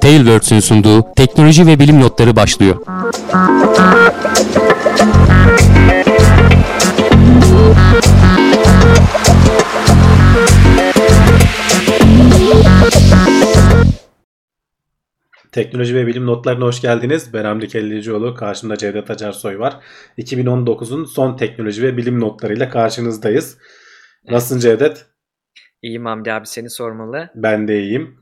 Tailwords'ün sunduğu teknoloji ve bilim notları başlıyor. Teknoloji ve bilim notlarına hoş geldiniz. Ben Hamdi Kellecioğlu. Karşımda Cevdet Acarsoy var. 2019'un son teknoloji ve bilim notlarıyla karşınızdayız. Nasılsın Cevdet? İyiyim Hamdi abi seni sormalı. Ben de iyiyim.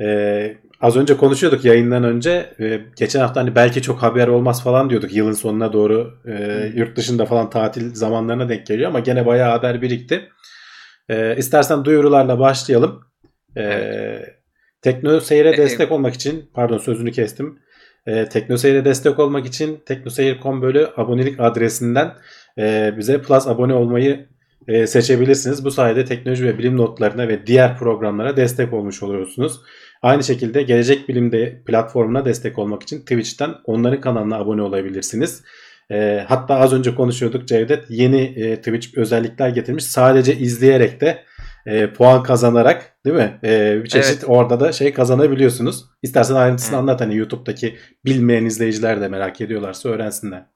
Ee, az önce konuşuyorduk yayından önce. Ee, geçen hafta hani belki çok haber olmaz falan diyorduk. Yılın sonuna doğru e, yurt dışında falan tatil zamanlarına denk geliyor ama gene bayağı haber birikti. Ee, istersen duyurularla başlayalım. Ee, evet. Tekno Seyir'e destek olmak için pardon sözünü kestim. E, Tekno Seyir'e destek olmak için teknoseyir.com bölü abonelik adresinden e, bize Plus abone olmayı e, seçebilirsiniz. Bu sayede teknoloji ve bilim notlarına ve diğer programlara destek olmuş oluyorsunuz. Aynı şekilde Gelecek Bilim'de platformuna destek olmak için Twitch'ten onların kanalına abone olabilirsiniz. E, hatta az önce konuşuyorduk Cevdet yeni e, Twitch özellikler getirmiş. Sadece izleyerek de e, puan kazanarak değil mi? E, bir çeşit evet. orada da şey kazanabiliyorsunuz. İstersen ayrıntısını evet. anlat hani YouTube'daki bilmeyen izleyiciler de merak ediyorlarsa öğrensinler.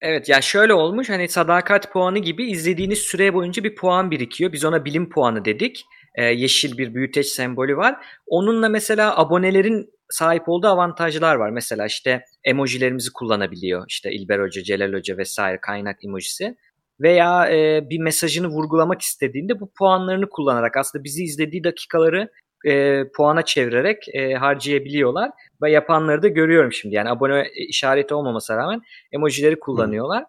Evet ya şöyle olmuş hani sadakat puanı gibi izlediğiniz süre boyunca bir puan birikiyor. Biz ona bilim puanı dedik. Ee, yeşil bir büyüteç sembolü var. Onunla mesela abonelerin sahip olduğu avantajlar var. Mesela işte emojilerimizi kullanabiliyor. İşte İlber Hoca, Celal Hoca vesaire kaynak emojisi veya e, bir mesajını vurgulamak istediğinde bu puanlarını kullanarak aslında bizi izlediği dakikaları e, puana çevirerek e, harcayabiliyorlar ve yapanları da görüyorum şimdi. Yani abone işareti olmamasına rağmen emojileri kullanıyorlar.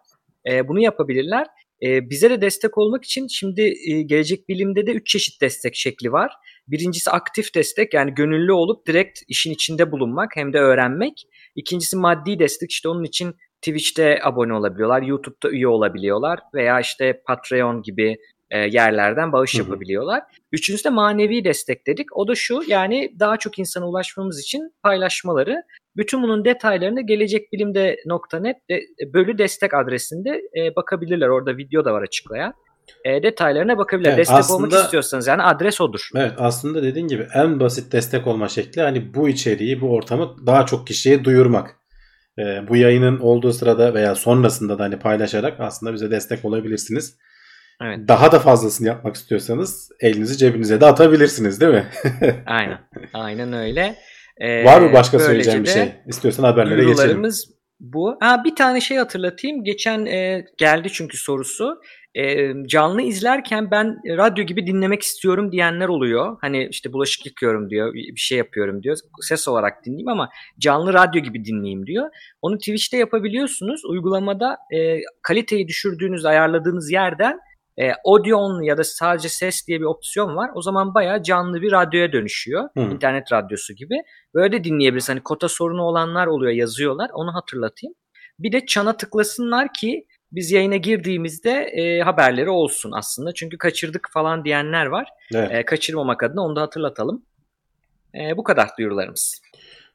E, bunu yapabilirler. E, bize de destek olmak için şimdi e, gelecek bilimde de 3 çeşit destek şekli var. Birincisi aktif destek yani gönüllü olup direkt işin içinde bulunmak hem de öğrenmek. İkincisi maddi destek işte onun için Twitch'te abone olabiliyorlar, YouTube'da üye olabiliyorlar veya işte Patreon gibi e, yerlerden bağış Hı-hı. yapabiliyorlar. Üçüncüsü de manevi destek dedik. O da şu yani daha çok insana ulaşmamız için paylaşmaları. Bütün bunun detaylarını gelecekbilimde.net de, bölü destek adresinde e, bakabilirler. Orada video da var açıklayan. E, detaylarına bakabilirler. Evet, destek aslında, olmak istiyorsanız yani adres odur. Evet aslında dediğin gibi en basit destek olma şekli hani bu içeriği, bu ortamı daha çok kişiye duyurmak e, bu yayının olduğu sırada veya sonrasında da hani paylaşarak aslında bize destek olabilirsiniz. Evet. Daha da fazlasını yapmak istiyorsanız elinizi cebinize de atabilirsiniz değil mi? Aynen. Aynen öyle. Ee, Var mı başka söyleyeceğim bir şey? İstiyorsan haberlere geçelim. bu. Ha, bir tane şey hatırlatayım. Geçen e, geldi çünkü sorusu e, canlı izlerken ben radyo gibi dinlemek istiyorum diyenler oluyor. Hani işte bulaşık yıkıyorum diyor, bir şey yapıyorum diyor. Ses olarak dinleyeyim ama canlı radyo gibi dinleyeyim diyor. Onu Twitch'te yapabiliyorsunuz. Uygulamada e, kaliteyi düşürdüğünüz, ayarladığınız yerden e, audio only ya da sadece ses diye bir opsiyon var. O zaman bayağı canlı bir radyoya dönüşüyor. Hı. İnternet radyosu gibi. Böyle de dinleyebiliriz. Hani kota sorunu olanlar oluyor yazıyorlar. Onu hatırlatayım. Bir de çana tıklasınlar ki biz yayına girdiğimizde e, haberleri olsun aslında. Çünkü kaçırdık falan diyenler var. Evet. E, kaçırmamak adına onu da hatırlatalım. E, bu kadar duyurularımız.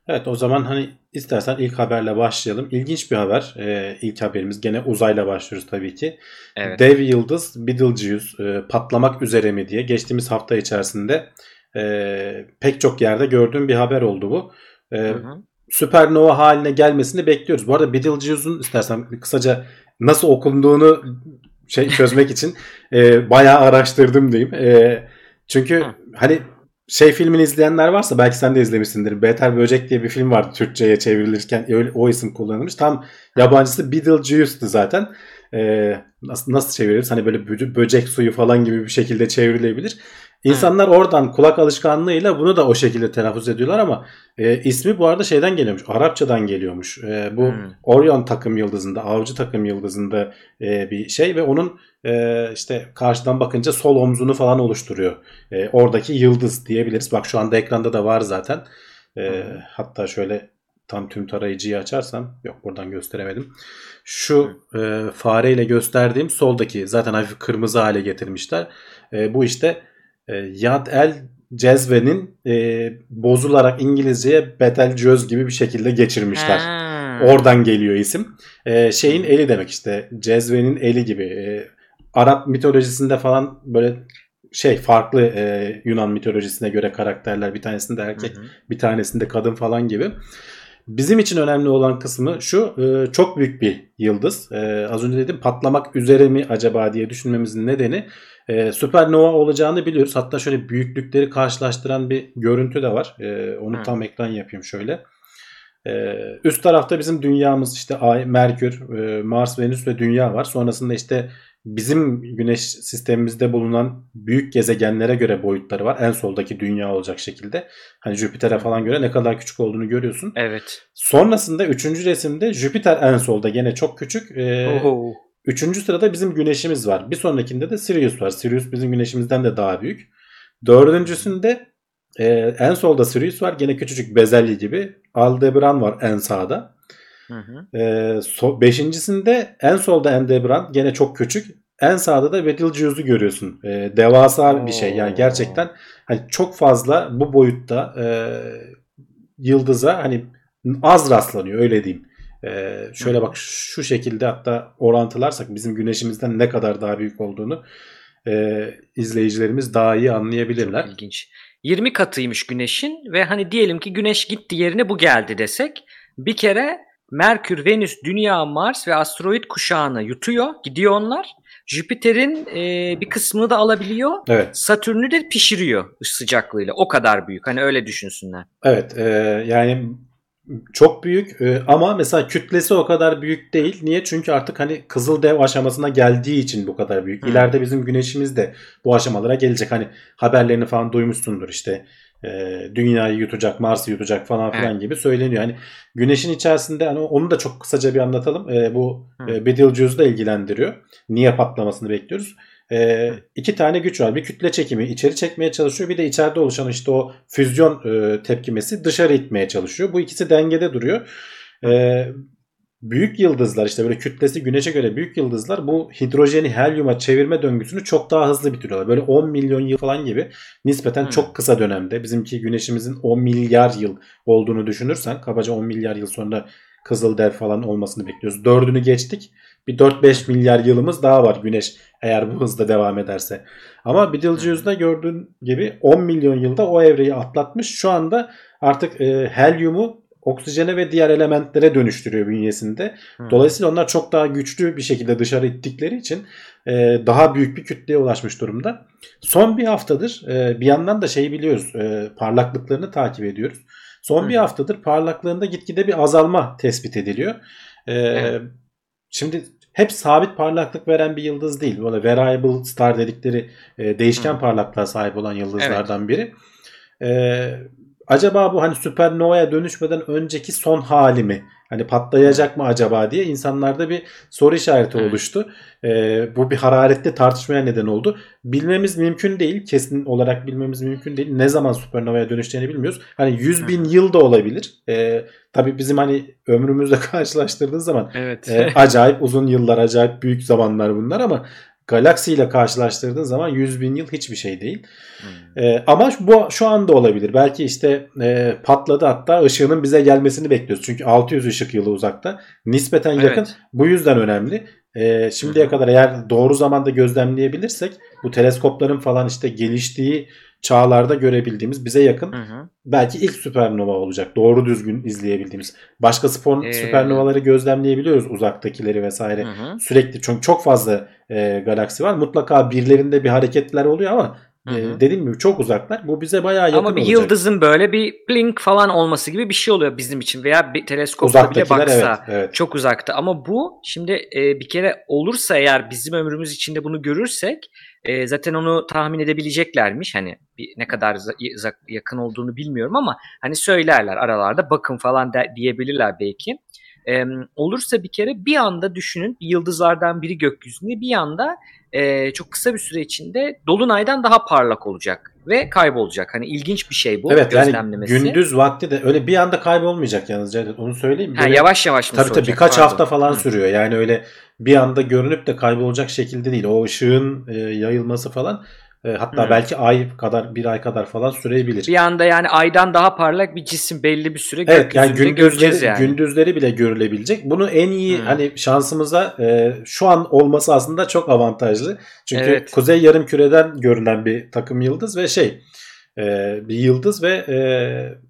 Evet o zaman hani istersen ilk haberle başlayalım. İlginç bir haber. Ee, ilk haberimiz gene uzayla başlıyoruz tabii ki. Evet. Dev yıldız Betelgeuse e, patlamak üzere mi diye geçtiğimiz hafta içerisinde e, pek çok yerde gördüğüm bir haber oldu bu. E, hı hı. Süpernova haline gelmesini bekliyoruz. Bu arada Betelgeuse'un istersen kısaca nasıl okunduğunu şey çözmek için e, bayağı araştırdım diyeyim. E, çünkü Hı. hani şey filmini izleyenler varsa belki sen de izlemişsindir. Beter Böcek diye bir film vardı Türkçe'ye çevrilirken öyle, o isim kullanılmış. Tam yabancısı Beetlejuice'tu zaten. Ee, nasıl, nasıl çeviririz? Hani böyle böcek suyu falan gibi bir şekilde çevrilebilir. İnsanlar hmm. oradan kulak alışkanlığıyla bunu da o şekilde telaffuz ediyorlar ama e, ismi bu arada şeyden geliyormuş. Arapçadan geliyormuş. E, bu hmm. Orion takım yıldızında, avcı takım yıldızında e, bir şey ve onun e, işte karşıdan bakınca sol omzunu falan oluşturuyor. E, oradaki yıldız diyebiliriz. Bak şu anda ekranda da var zaten. E. Hatta şöyle tam tüm tarayıcıyı açarsam yok buradan gösteremedim. Şu e, fareyle gösterdiğim soldaki zaten hafif kırmızı hale getirmişler. E, bu işte e, Yad el cezvenin e, bozularak İngilizceye Betelgeuse gibi bir şekilde geçirmişler. Ha. Oradan geliyor isim. E, şeyin eli demek işte cezvenin eli gibi. E, Arap mitolojisinde falan böyle şey farklı e, Yunan mitolojisine göre karakterler. Bir tanesinde erkek, hı hı. bir tanesinde kadın falan gibi. Bizim için önemli olan kısmı şu e, çok büyük bir yıldız. E, az önce dedim patlamak üzere mi acaba diye düşünmemizin nedeni e, süpernova olacağını biliyoruz. Hatta şöyle büyüklükleri karşılaştıran bir görüntü de var. E, onu hmm. tam ekran yapayım şöyle. E, üst tarafta bizim dünyamız işte Ay, Merkür, e, Mars, Venüs ve Dünya var. Sonrasında işte bizim güneş sistemimizde bulunan büyük gezegenlere göre boyutları var. En soldaki dünya olacak şekilde. Hani Jüpiter'e falan göre ne kadar küçük olduğunu görüyorsun. Evet. Sonrasında üçüncü resimde Jüpiter en solda gene çok küçük. Ee, üçüncü sırada bizim güneşimiz var. Bir sonrakinde de Sirius var. Sirius bizim güneşimizden de daha büyük. Dördüncüsünde e, en solda Sirius var. Gene küçücük bezelye gibi. Aldebaran var en sağda. Hı hı. E, so, beşincisinde en solda Endebrand gene çok küçük. En sağda da Betelgeuse'u görüyorsun. E, devasa Oo. bir şey. Yani gerçekten hani çok fazla bu boyutta e, yıldıza hani az rastlanıyor öyle diyeyim. E, şöyle bak şu şekilde hatta orantılarsak bizim güneşimizden ne kadar daha büyük olduğunu e, izleyicilerimiz daha iyi anlayabilirler. Çok ilginç. 20 katıymış güneşin ve hani diyelim ki güneş gitti yerine bu geldi desek bir kere Merkür, Venüs, Dünya, Mars ve asteroid kuşağını yutuyor. Gidiyor onlar. Jüpiter'in e, bir kısmını da alabiliyor. Evet. Satürn'ü de pişiriyor sıcaklığıyla. O kadar büyük. Hani öyle düşünsünler. Evet. E, yani çok büyük e, ama mesela kütlesi o kadar büyük değil. Niye? Çünkü artık hani kızıl dev aşamasına geldiği için bu kadar büyük. Hmm. İleride bizim güneşimiz de bu aşamalara gelecek. Hani haberlerini falan duymuşsundur işte e, dünyayı yutacak, Mars'ı yutacak falan filan evet. gibi söyleniyor. Hani güneşin içerisinde hani onu da çok kısaca bir anlatalım. E, bu e, Betelgeuse'u da ilgilendiriyor. Niye patlamasını bekliyoruz? E, iki tane güç var. Bir kütle çekimi içeri çekmeye çalışıyor. Bir de içeride oluşan işte o füzyon e, tepkimesi dışarı itmeye çalışıyor. Bu ikisi dengede duruyor. E, büyük yıldızlar işte böyle kütlesi güneşe göre büyük yıldızlar bu hidrojeni helyuma çevirme döngüsünü çok daha hızlı bitiriyorlar. Böyle 10 milyon yıl falan gibi nispeten hmm. çok kısa dönemde bizimki güneşimizin 10 milyar yıl olduğunu düşünürsen kabaca 10 milyar yıl sonra kızıl dev falan olmasını bekliyoruz. Dördünü geçtik. Bir 4-5 milyar yılımız daha var güneş eğer bu hızda devam ederse. Ama Betelgeuse'da gördüğün gibi 10 milyon yılda o evreyi atlatmış. Şu anda artık e, helyumu oksijene ve diğer elementlere dönüştürüyor bünyesinde. Hmm. Dolayısıyla onlar çok daha güçlü bir şekilde dışarı ittikleri için e, daha büyük bir kütleye ulaşmış durumda. Son bir haftadır e, bir yandan da şeyi biliyoruz e, parlaklıklarını takip ediyoruz. Son hmm. bir haftadır parlaklığında gitgide bir azalma tespit ediliyor. E, hmm. Şimdi hep sabit parlaklık veren bir yıldız değil. Böyle variable star dedikleri e, değişken hmm. parlaklığa sahip olan yıldızlardan evet. biri. E, acaba bu hani süpernova'ya dönüşmeden önceki son hali mi? Hani patlayacak mı acaba diye insanlarda bir soru işareti evet. oluştu. Ee, bu bir hararetli tartışmaya neden oldu. Bilmemiz mümkün değil. Kesin olarak bilmemiz mümkün değil. Ne zaman süpernova'ya dönüşeceğini bilmiyoruz. Hani 100 bin yıl da olabilir. Ee, tabii bizim hani ömrümüzle karşılaştırdığınız zaman evet. e, acayip uzun yıllar, acayip büyük zamanlar bunlar ama galaksiyle karşılaştırdığın zaman 100 bin yıl hiçbir şey değil. Hmm. E, ama bu şu anda olabilir. Belki işte e, patladı hatta ışığının bize gelmesini bekliyoruz. Çünkü 600 ışık yılı uzakta. Nispeten yakın. Evet. Bu yüzden önemli. E, şimdiye kadar eğer doğru zamanda gözlemleyebilirsek bu teleskopların falan işte geliştiği çağlarda görebildiğimiz bize yakın hı hı. belki ilk süpernova olacak. Doğru düzgün izleyebildiğimiz. Başka spor ee... süpernovaları gözlemleyebiliyoruz uzaktakileri vesaire. Hı hı. Sürekli çünkü çok fazla e, galaksi var. Mutlaka birilerinde bir hareketler oluyor ama Hı hı. dediğim gibi çok uzaklar. Bu bize bayağı yakın Ama bir olacak. yıldızın böyle bir blink falan olması gibi bir şey oluyor bizim için veya bir teleskopla bile baksa evet, evet. çok uzakta. Ama bu şimdi e, bir kere olursa eğer bizim ömrümüz içinde bunu görürsek e, zaten onu tahmin edebileceklermiş. Hani bir, ne kadar yakın olduğunu bilmiyorum ama hani söylerler aralarda bakın falan de, diyebilirler belki. E, olursa bir kere bir anda düşünün yıldızlardan biri gökyüzünde bir anda e, çok kısa bir süre içinde dolunaydan daha parlak olacak ve kaybolacak. Hani ilginç bir şey bu evet, gözlemlemesi. Yani gündüz vakti de öyle bir anda kaybolmayacak yalnız Cevdet onu söyleyeyim. Ha, yavaş yavaş mı Tabii tabii birkaç Pardon. hafta falan Hı. sürüyor. Yani öyle bir anda görünüp de kaybolacak şekilde değil. O ışığın e, yayılması falan E, hatta hmm. belki ay kadar bir ay kadar falan sürebilir. Bir anda yani aydan daha parlak bir cisim belli bir süre evet, yani gündüzleri, yani. gündüzleri bile görülebilecek. Bunu en iyi hmm. hani şansımıza e, şu an olması aslında çok avantajlı. Çünkü evet. kuzey yarım küreden görünen bir takım yıldız ve şey e, bir yıldız ve e,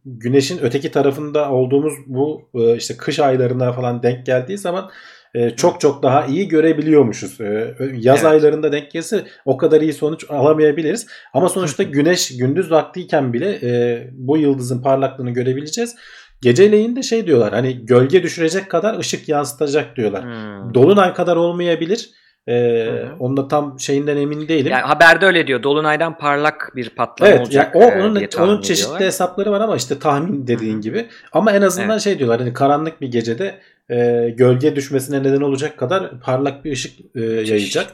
güneşin öteki tarafında olduğumuz bu e, işte kış aylarına falan denk geldiği zaman e, çok çok daha iyi görebiliyormuşuz. E, yaz evet. aylarında denk gelse o kadar iyi sonuç alamayabiliriz. Ama sonuçta güneş gündüz vaktiyken bile e, bu yıldızın parlaklığını görebileceğiz. Geceleyin de şey diyorlar hani gölge düşürecek kadar ışık yansıtacak diyorlar. Hmm. Dolunay kadar olmayabilir. Ee, onda tam şeyinden emin değilim. Yani haberde öyle diyor. Dolunaydan parlak bir patlama evet, olacak. Yani o onun onun çeşitli ediyorlar. hesapları var ama işte tahmin dediğin Hı-hı. gibi. Ama en azından evet. şey diyorlar. Hani karanlık bir gecede e, gölge düşmesine neden olacak kadar parlak bir ışık e, yayacak.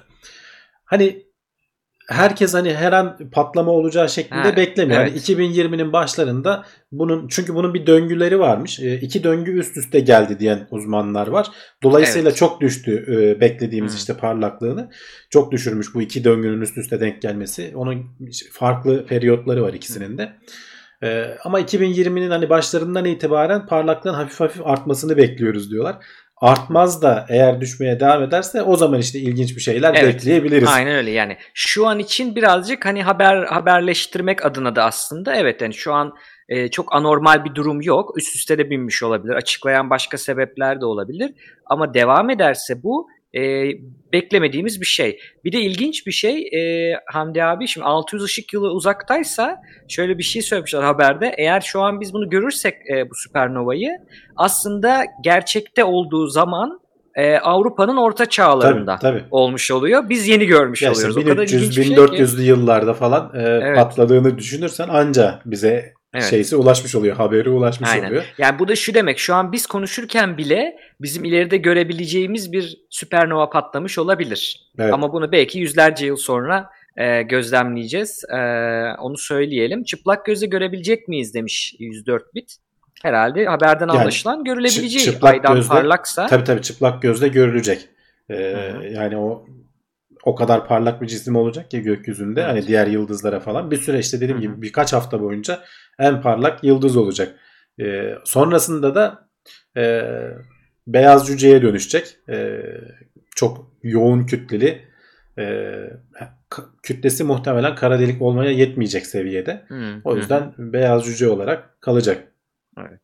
Hani herkes hani her an patlama olacağı şeklinde ha, beklemiyor. Evet. Yani 2020'nin başlarında bunun çünkü bunun bir döngüleri varmış. E, iki döngü üst üste geldi diyen uzmanlar var. Dolayısıyla evet. çok düştü e, beklediğimiz hmm. işte parlaklığını. Çok düşürmüş bu iki döngünün üst üste denk gelmesi. Onun farklı periyotları var ikisinin de. E, ama 2020'nin hani başlarından itibaren parlaklığın hafif hafif artmasını bekliyoruz diyorlar artmaz da eğer düşmeye devam ederse o zaman işte ilginç bir şeyler evet, bekleyebiliriz. Aynen öyle yani. Şu an için birazcık hani haber haberleştirmek adına da aslında evet yani şu an e, çok anormal bir durum yok. Üst üste de binmiş olabilir. Açıklayan başka sebepler de olabilir. Ama devam ederse bu e, beklemediğimiz bir şey. Bir de ilginç bir şey e, Hamdi abi şimdi 600 ışık yılı uzaktaysa şöyle bir şey söylemişler haberde. Eğer şu an biz bunu görürsek e, bu süpernovayı aslında gerçekte olduğu zaman e, Avrupa'nın orta çağlarında tabii, tabii. olmuş oluyor. Biz yeni görmüş ya oluyoruz. 1300 1400'lü şey yıllarda falan e, evet. patladığını düşünürsen anca bize Evet. şeysi ulaşmış oluyor. Haberi ulaşmış Aynen. oluyor. Yani bu da şu demek. Şu an biz konuşurken bile bizim ileride görebileceğimiz bir süpernova patlamış olabilir. Evet. Ama bunu belki yüzlerce yıl sonra e, gözlemleyeceğiz. E, onu söyleyelim. Çıplak gözle görebilecek miyiz demiş 104 bit. Herhalde haberden yani, anlaşılan görülebileceği çıplak aydan gözle, parlaksa. Tabii tabii çıplak gözle görülecek. Ee, yani o o kadar parlak bir cisim olacak ki gökyüzünde evet. hani diğer yıldızlara falan bir süreçte dediğim gibi birkaç hafta boyunca en parlak yıldız olacak. E, sonrasında da e, beyaz cüceye dönüşecek. E, çok yoğun kütleli e, kütlesi muhtemelen kara delik olmaya yetmeyecek seviyede. Hmm. O yüzden hmm. beyaz cüce olarak kalacak. Evet.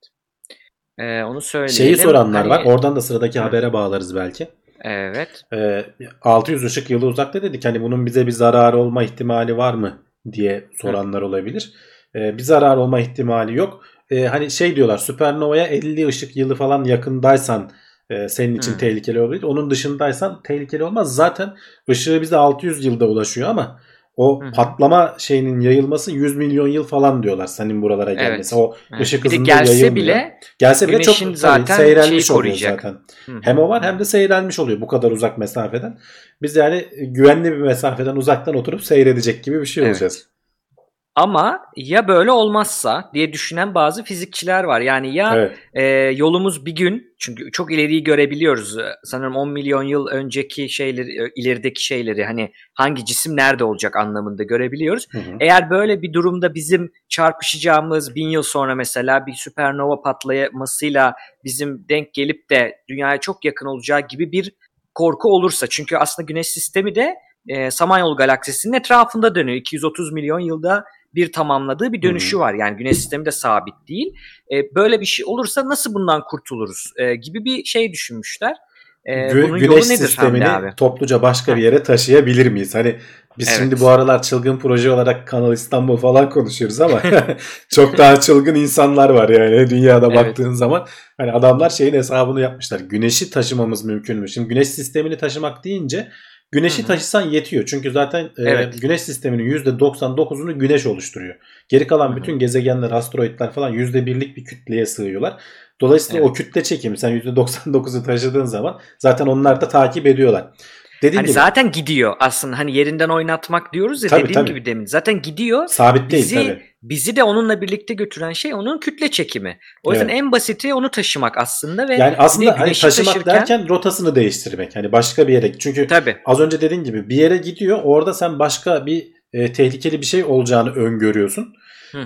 Ee, onu söyleyelim. Şeyi soranlar hani... var. Oradan da sıradaki hmm. habere bağlarız belki. Evet. Ee, 600 ışık yılı uzakta dedik. Hani bunun bize bir zararı olma ihtimali var mı diye soranlar Hı. olabilir. Ee, bir zarar olma ihtimali yok. Ee, hani şey diyorlar süpernovaya 50 ışık yılı falan yakındaysan e, senin için Hı. tehlikeli olabilir. Onun dışındaysan tehlikeli olmaz. Zaten ışığı bize 600 yılda ulaşıyor ama o Hı-hı. patlama şeyinin yayılması 100 milyon yıl falan diyorlar senin buralara gelmesi. Evet. O evet. ışık hızında gelse yayılmıyor. bile gelse bile çok zaten seyrelmiş oluyor zaten. Hı-hı. Hem o var hem de seyrelmiş oluyor bu kadar uzak mesafeden. Biz yani güvenli bir mesafeden uzaktan oturup seyredecek gibi bir şey evet. olacağız. Ama ya böyle olmazsa diye düşünen bazı fizikçiler var. Yani ya evet. e, yolumuz bir gün çünkü çok ileriyi görebiliyoruz. Sanırım 10 milyon yıl önceki şeyleri e, ilerideki şeyleri hani hangi cisim nerede olacak anlamında görebiliyoruz. Hı hı. Eğer böyle bir durumda bizim çarpışacağımız bin yıl sonra mesela bir süpernova patlamasıyla bizim denk gelip de dünyaya çok yakın olacağı gibi bir korku olursa çünkü aslında güneş sistemi de e, Samanyolu galaksisinin etrafında dönüyor. 230 milyon yılda bir tamamladığı bir dönüşü var. Yani güneş sistemi de sabit değil. E, böyle bir şey olursa nasıl bundan kurtuluruz e, gibi bir şey düşünmüşler. E, Gü- bunun güneş yolu nedir sistemini abi? topluca başka bir yere taşıyabilir miyiz? Hani biz evet. şimdi bu aralar çılgın proje olarak Kanal İstanbul falan konuşuyoruz ama çok daha çılgın insanlar var yani dünyada evet. baktığın zaman. Hani adamlar şeyin hesabını yapmışlar. Güneşi taşımamız mümkün mü? Şimdi güneş sistemini taşımak deyince Güneşi Hı-hı. taşısan yetiyor. Çünkü zaten evet. e, güneş sisteminin %99'unu güneş oluşturuyor. Geri kalan Hı-hı. bütün gezegenler, asteroidler falan %1'lik bir kütleye sığıyorlar. Dolayısıyla evet. o kütle çekimi sen %99'u taşıdığın zaman zaten onlar da takip ediyorlar. Dediğim hani gibi. zaten gidiyor aslında hani yerinden oynatmak diyoruz ya tabii, dediğim tabii. gibi demin. Zaten gidiyor. Sabit değil bizi, tabii. Bizi de onunla birlikte götüren şey onun kütle çekimi. O yüzden evet. en basiti onu taşımak aslında ve yani aslında hani taşımak taşırken, derken rotasını değiştirmek. Hani başka bir yere. Çünkü tabii. az önce dediğin gibi bir yere gidiyor. Orada sen başka bir e, tehlikeli bir şey olacağını öngörüyorsun.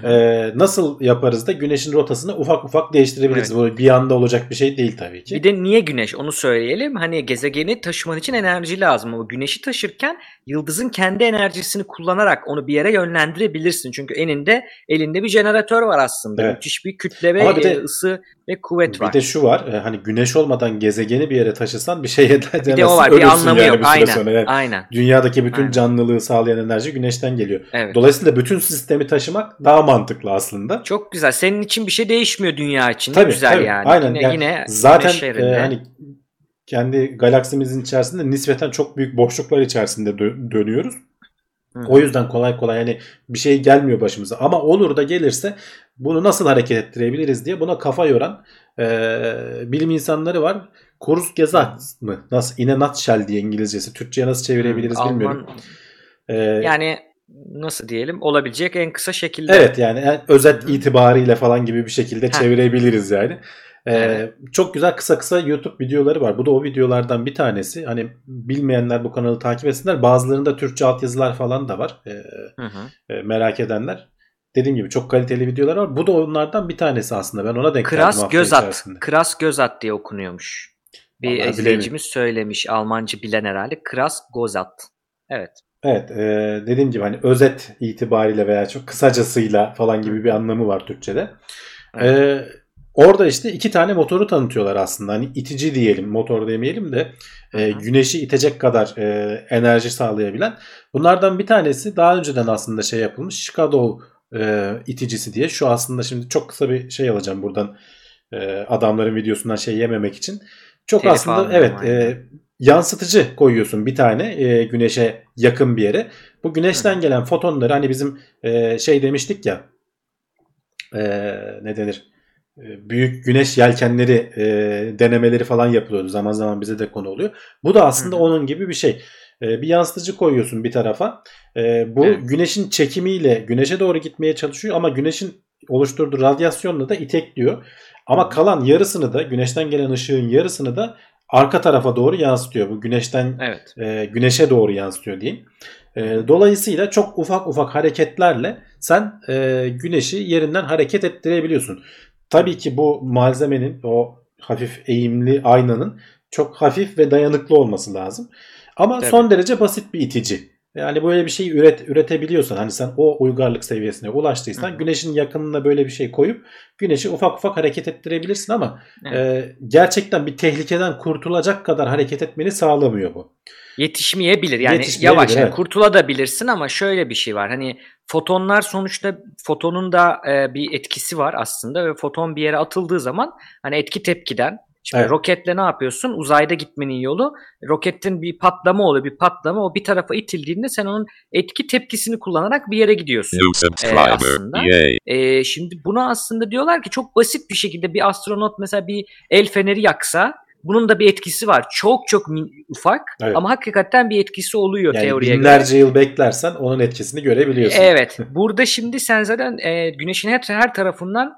Ee, nasıl yaparız da güneşin rotasını ufak ufak değiştirebiliriz. Evet. Bu bir anda olacak bir şey değil tabii ki. Bir de niye güneş onu söyleyelim. Hani gezegeni taşıman için enerji lazım ama güneşi taşırken yıldızın kendi enerjisini kullanarak onu bir yere yönlendirebilirsin. Çünkü eninde elinde bir jeneratör var aslında. Evet. Müthiş bir kütle ve bir de, ısı ve kuvvet var. Bir de şu var. E, hani güneş olmadan gezegeni bir yere taşısan bir şey edemezsin. Bir de o var. Bir anlamı yani yok. Bir aynen. Sonra. Yani aynen. Dünyadaki bütün aynen. canlılığı sağlayan enerji güneşten geliyor. Evet. Dolayısıyla bütün sistemi taşımak daha mantıklı aslında. Çok güzel. Senin için bir şey değişmiyor dünya için. Tabii, güzel tabii. yani. Aynen. Yine, yani yine zaten e, hani kendi galaksimizin içerisinde nispeten çok büyük boşluklar içerisinde dö- dönüyoruz. Hı. O yüzden kolay kolay yani bir şey gelmiyor başımıza. Ama olur da gelirse bunu nasıl hareket ettirebiliriz diye buna kafa yoran e, bilim insanları var. Kurzgesagt mı? Nasıl? In a nutshell diye İngilizcesi. Türkçe'ye nasıl çevirebiliriz Alman, bilmiyorum. Ee, yani nasıl diyelim olabilecek en kısa şekilde. Evet yani, özet itibariyle falan gibi bir şekilde ha. çevirebiliriz yani. Ee, evet. Çok güzel kısa kısa YouTube videoları var. Bu da o videolardan bir tanesi. Hani bilmeyenler bu kanalı takip etsinler. Bazılarında Türkçe altyazılar falan da var. Ee, hı hı. E, merak edenler. Dediğim gibi çok kaliteli videolar var. Bu da onlardan bir tanesi aslında. Ben ona denk Kras geldim Gözat. içerisinde. Kras Gözat diye okunuyormuş. Bir Vallahi izleyicimiz söylemiş. Almancı bilen herhalde. Kras Gözat. Evet. Evet e, dediğim gibi hani özet itibariyle veya çok kısacasıyla falan gibi bir anlamı var Türkçe'de. Evet. E, orada işte iki tane motoru tanıtıyorlar aslında. Hani itici diyelim motor demeyelim de e, güneşi itecek kadar e, enerji sağlayabilen. Bunlardan bir tanesi daha önceden aslında şey yapılmış. Shadow e, iticisi diye. Şu aslında şimdi çok kısa bir şey alacağım buradan e, adamların videosundan şey yememek için. Çok Telif aslında evet e, yansıtıcı koyuyorsun bir tane e, güneşe yakın bir yere. Bu güneşten Hı. gelen fotonları hani bizim e, şey demiştik ya e, ne denir e, büyük güneş yelkenleri e, denemeleri falan yapılıyordu. Zaman zaman bize de konu oluyor. Bu da aslında Hı. onun gibi bir şey. E, bir yansıtıcı koyuyorsun bir tarafa. E, bu evet. güneşin çekimiyle güneşe doğru gitmeye çalışıyor ama güneşin oluşturduğu radyasyonla da itekliyor. Ama kalan yarısını da güneşten gelen ışığın yarısını da arka tarafa doğru yansıtıyor. Bu güneşten evet. e, güneşe doğru yansıtıyor diyeyim. E, dolayısıyla çok ufak ufak hareketlerle sen e, güneşi yerinden hareket ettirebiliyorsun. Tabii ki bu malzemenin o hafif eğimli aynanın çok hafif ve dayanıklı olması lazım. Ama evet. son derece basit bir itici. Yani böyle bir şey üret, üretebiliyorsan hani sen o uygarlık seviyesine ulaştıysan Hı. güneşin yakınına böyle bir şey koyup güneşi ufak ufak hareket ettirebilirsin ama evet. e, gerçekten bir tehlikeden kurtulacak kadar hareket etmeni sağlamıyor bu. Yetişmeyebilir. Yani Yetişmeyebilir, yavaş evet. kurtulabilirsin ama şöyle bir şey var. Hani fotonlar sonuçta fotonun da e, bir etkisi var aslında ve foton bir yere atıldığı zaman hani etki tepkiden Şimdi evet. roketle ne yapıyorsun? Uzayda gitmenin yolu roketin bir patlama oluyor. Bir patlama o bir tarafa itildiğinde sen onun etki tepkisini kullanarak bir yere gidiyorsun. Ee, aslında. Ee, şimdi bunu aslında diyorlar ki çok basit bir şekilde bir astronot mesela bir el feneri yaksa bunun da bir etkisi var. Çok çok ufak evet. ama hakikaten bir etkisi oluyor yani teoriye binlerce göre. yıl beklersen onun etkisini görebiliyorsun. Evet. Burada şimdi sen zaten e, güneşin her, her tarafından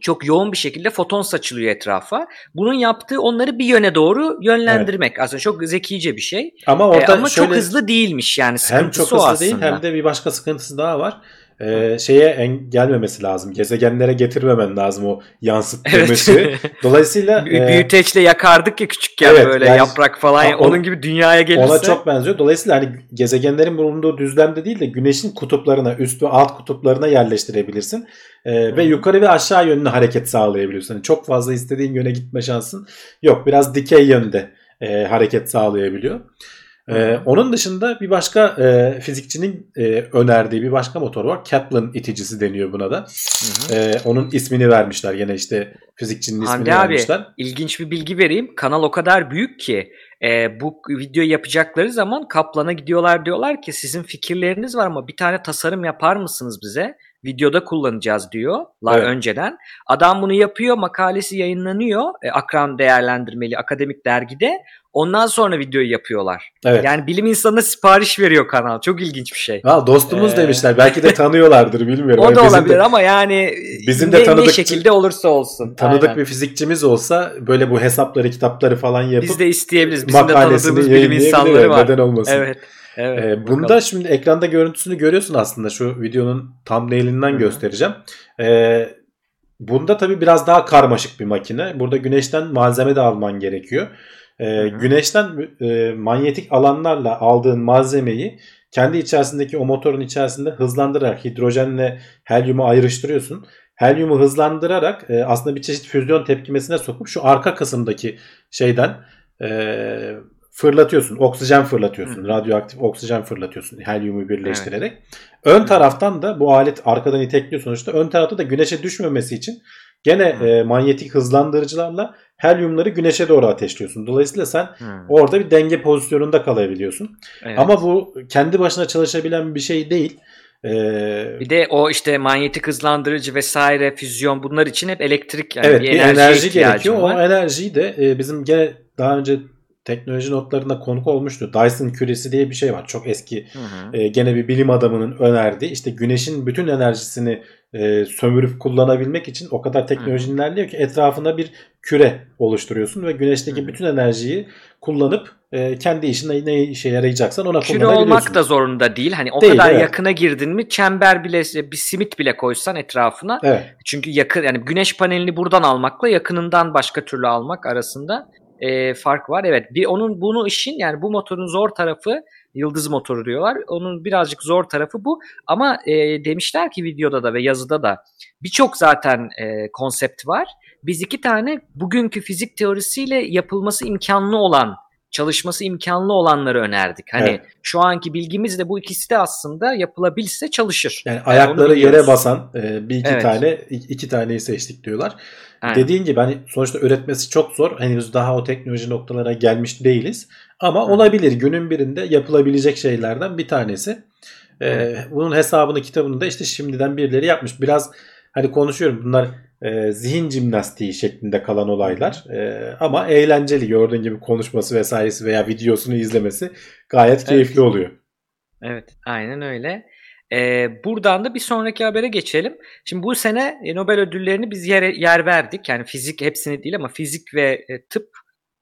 çok yoğun bir şekilde foton saçılıyor etrafa. Bunun yaptığı onları bir yöne doğru yönlendirmek. Evet. Aslında çok zekice bir şey. Ama orada ee, ama şöyle, çok hızlı değilmiş yani sıkıntısı hem çok hızlı o aslında. değil hem de bir başka sıkıntısı daha var e, şeye en gelmemesi lazım. Gezegenlere getirmemen lazım o yansıttığın evet. Dolayısıyla e, büyüteçle yakardık ya küçükken evet, böyle yani, yaprak falan. Ha, onun gibi dünyaya gelirse. Ona çok benziyor. Dolayısıyla hani gezegenlerin bulunduğu düzlemde değil de güneşin kutuplarına, üst ve alt kutuplarına yerleştirebilirsin. E, ve yukarı ve aşağı yönlü hareket sağlayabiliyorsun. Yani çok fazla istediğin yöne gitme şansın yok. Biraz dikey yönde e, hareket sağlayabiliyor. Ee, onun dışında bir başka e, fizikçinin e, önerdiği bir başka motor var. Kaplan iticisi deniyor buna da. Hı hı. E, onun ismini vermişler. Yine işte fizikçinin ismini Hamdi vermişler. abi ilginç bir bilgi vereyim. Kanal o kadar büyük ki e, bu videoyu yapacakları zaman Kaplan'a gidiyorlar diyorlar ki sizin fikirleriniz var ama bir tane tasarım yapar mısınız bize? Videoda kullanacağız diyorlar evet. önceden. Adam bunu yapıyor, makalesi yayınlanıyor e, akran değerlendirmeli akademik dergide. Ondan sonra videoyu yapıyorlar. Evet. Yani bilim insanına sipariş veriyor kanal. Çok ilginç bir şey. Ha, dostumuz ee... demişler. Belki de tanıyorlardır bilmiyorum. o da bizim olabilir de, ama yani bizim de ne, tanıdık, ne şekilde olursa olsun. Tanıdık Aynen. bir fizikçimiz olsa böyle bu hesapları, kitapları falan yapıp biz de isteyebiliriz. Bizim de tanıdığımız bilim insanları var. Neden olmasın? Evet. Evet, ee, bunda bakalım. şimdi ekranda görüntüsünü görüyorsun aslında şu videonun thumbnailinden Hı-hı. göstereceğim. Ee, bunda tabii biraz daha karmaşık bir makine. Burada güneşten malzeme de alman gerekiyor. Ee, güneşten e, manyetik alanlarla aldığın malzemeyi kendi içerisindeki o motorun içerisinde hızlandırarak hidrojenle helyumu ayrıştırıyorsun. Helyumu hızlandırarak e, aslında bir çeşit füzyon tepkimesine sokup şu arka kısımdaki şeyden e, fırlatıyorsun. Oksijen fırlatıyorsun. Hı. Radyoaktif oksijen fırlatıyorsun helyumu birleştirerek. Evet. Ön taraftan da bu alet arkadan itekliyor sonuçta. Ön tarafta da güneşe düşmemesi için gene e, manyetik hızlandırıcılarla helyumları güneşe doğru ateşliyorsun. Dolayısıyla sen hmm. orada bir denge pozisyonunda kalabiliyorsun. Evet. Ama bu kendi başına çalışabilen bir şey değil. Ee, bir de o işte manyetik hızlandırıcı vesaire füzyon bunlar için hep elektrik yani evet, bir enerji, enerji gerekiyor. Var. O enerjiyi de e, bizim gene daha önce teknoloji notlarında konuk olmuştu. Dyson küresi diye bir şey var. Çok eski hı hı. E, gene bir bilim adamının önerdiği. İşte güneşin bütün enerjisini e, sömürüp kullanabilmek için o kadar teknoloji hı. ilerliyor ki etrafına bir küre oluşturuyorsun ve güneşteki hı. bütün enerjiyi kullanıp e, kendi işinde ne işe yarayacaksan ona Küre olmak da zorunda değil. Hani o değil, kadar evet. yakına girdin mi çember bile bir simit bile koysan etrafına. Evet. Çünkü yakın yani güneş panelini buradan almakla yakınından başka türlü almak arasında e, fark var. Evet bir onun bunu işin yani bu motorun zor tarafı yıldız motoru diyorlar. Onun birazcık zor tarafı bu. Ama e, demişler ki videoda da ve yazıda da birçok zaten e, konsept var. Biz iki tane bugünkü fizik teorisiyle yapılması imkanlı olan çalışması imkanlı olanları önerdik. Hani evet. şu anki bilgimizle bu ikisi de aslında yapılabilse çalışır. Yani, yani ayakları yere basan e, bir iki evet. tane iki taneyi seçtik diyorlar. Aynen. Dediğin gibi hani sonuçta üretmesi çok zor. Henüz daha o teknoloji noktalara gelmiş değiliz. Ama Hı. olabilir. Günün birinde yapılabilecek şeylerden bir tanesi. Ee, bunun hesabını kitabını da işte şimdiden birileri yapmış. Biraz hani konuşuyorum bunlar e, zihin jimnastiği şeklinde kalan olaylar. E, ama eğlenceli gördüğün gibi konuşması vesairesi veya videosunu izlemesi gayet keyifli evet. oluyor. Evet aynen öyle. Ee, buradan da bir sonraki habere geçelim. Şimdi bu sene e, Nobel ödüllerini biz yer, yer verdik. Yani fizik hepsini değil ama fizik ve e, tıp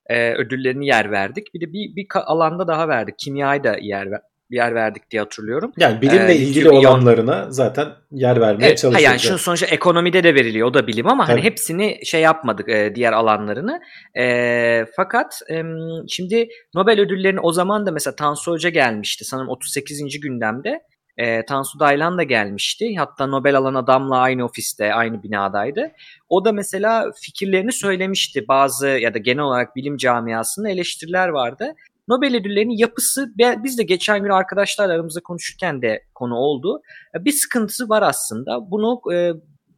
e, ödüllerini yer verdik. Bir de bir, bir alanda daha verdik. Kimyayı da yer yer verdik diye hatırlıyorum. Yani bilimle ee, ilgili olanlarına zaten yer vermeye evet, çalışıyoruz. Yani şunun sonuçta ekonomide de veriliyor o da bilim ama hani Tabii. hani hepsini şey yapmadık e, diğer alanlarını. E, fakat e, şimdi Nobel ödüllerini o zaman da mesela Tansu Hoca gelmişti sanırım 38. gündemde. E, Tansu Daylan da gelmişti. Hatta Nobel alan adamla aynı ofiste, aynı binadaydı. O da mesela fikirlerini söylemişti. Bazı ya da genel olarak bilim camiasında eleştiriler vardı. Nobel ödüllerinin yapısı biz de geçen gün arkadaşlarla aramızda konuşurken de konu oldu. Bir sıkıntısı var aslında. Bunu e,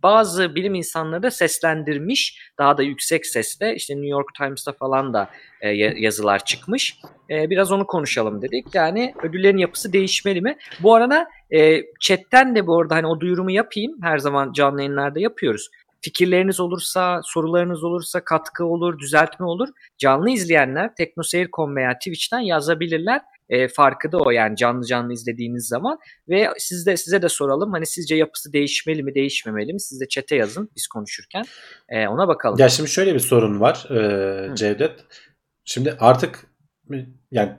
bazı bilim insanları da seslendirmiş. Daha da yüksek sesle işte New York Times'ta falan da e, yazılar çıkmış. E, biraz onu konuşalım dedik. Yani ödüllerin yapısı değişmeli mi? Bu arada e, chatten de bu arada hani o duyurumu yapayım. Her zaman canlı yayınlarda yapıyoruz. Fikirleriniz olursa, sorularınız olursa, katkı olur, düzeltme olur. Canlı izleyenler teknoseyir.com veya Twitch'ten yazabilirler. E, farkı da o yani canlı canlı izlediğiniz zaman ve siz de size de soralım hani sizce yapısı değişmeli mi değişmemeli mi siz de çete yazın biz konuşurken e, ona bakalım. Ya şimdi şöyle bir sorun var e, Cevdet. Şimdi artık yani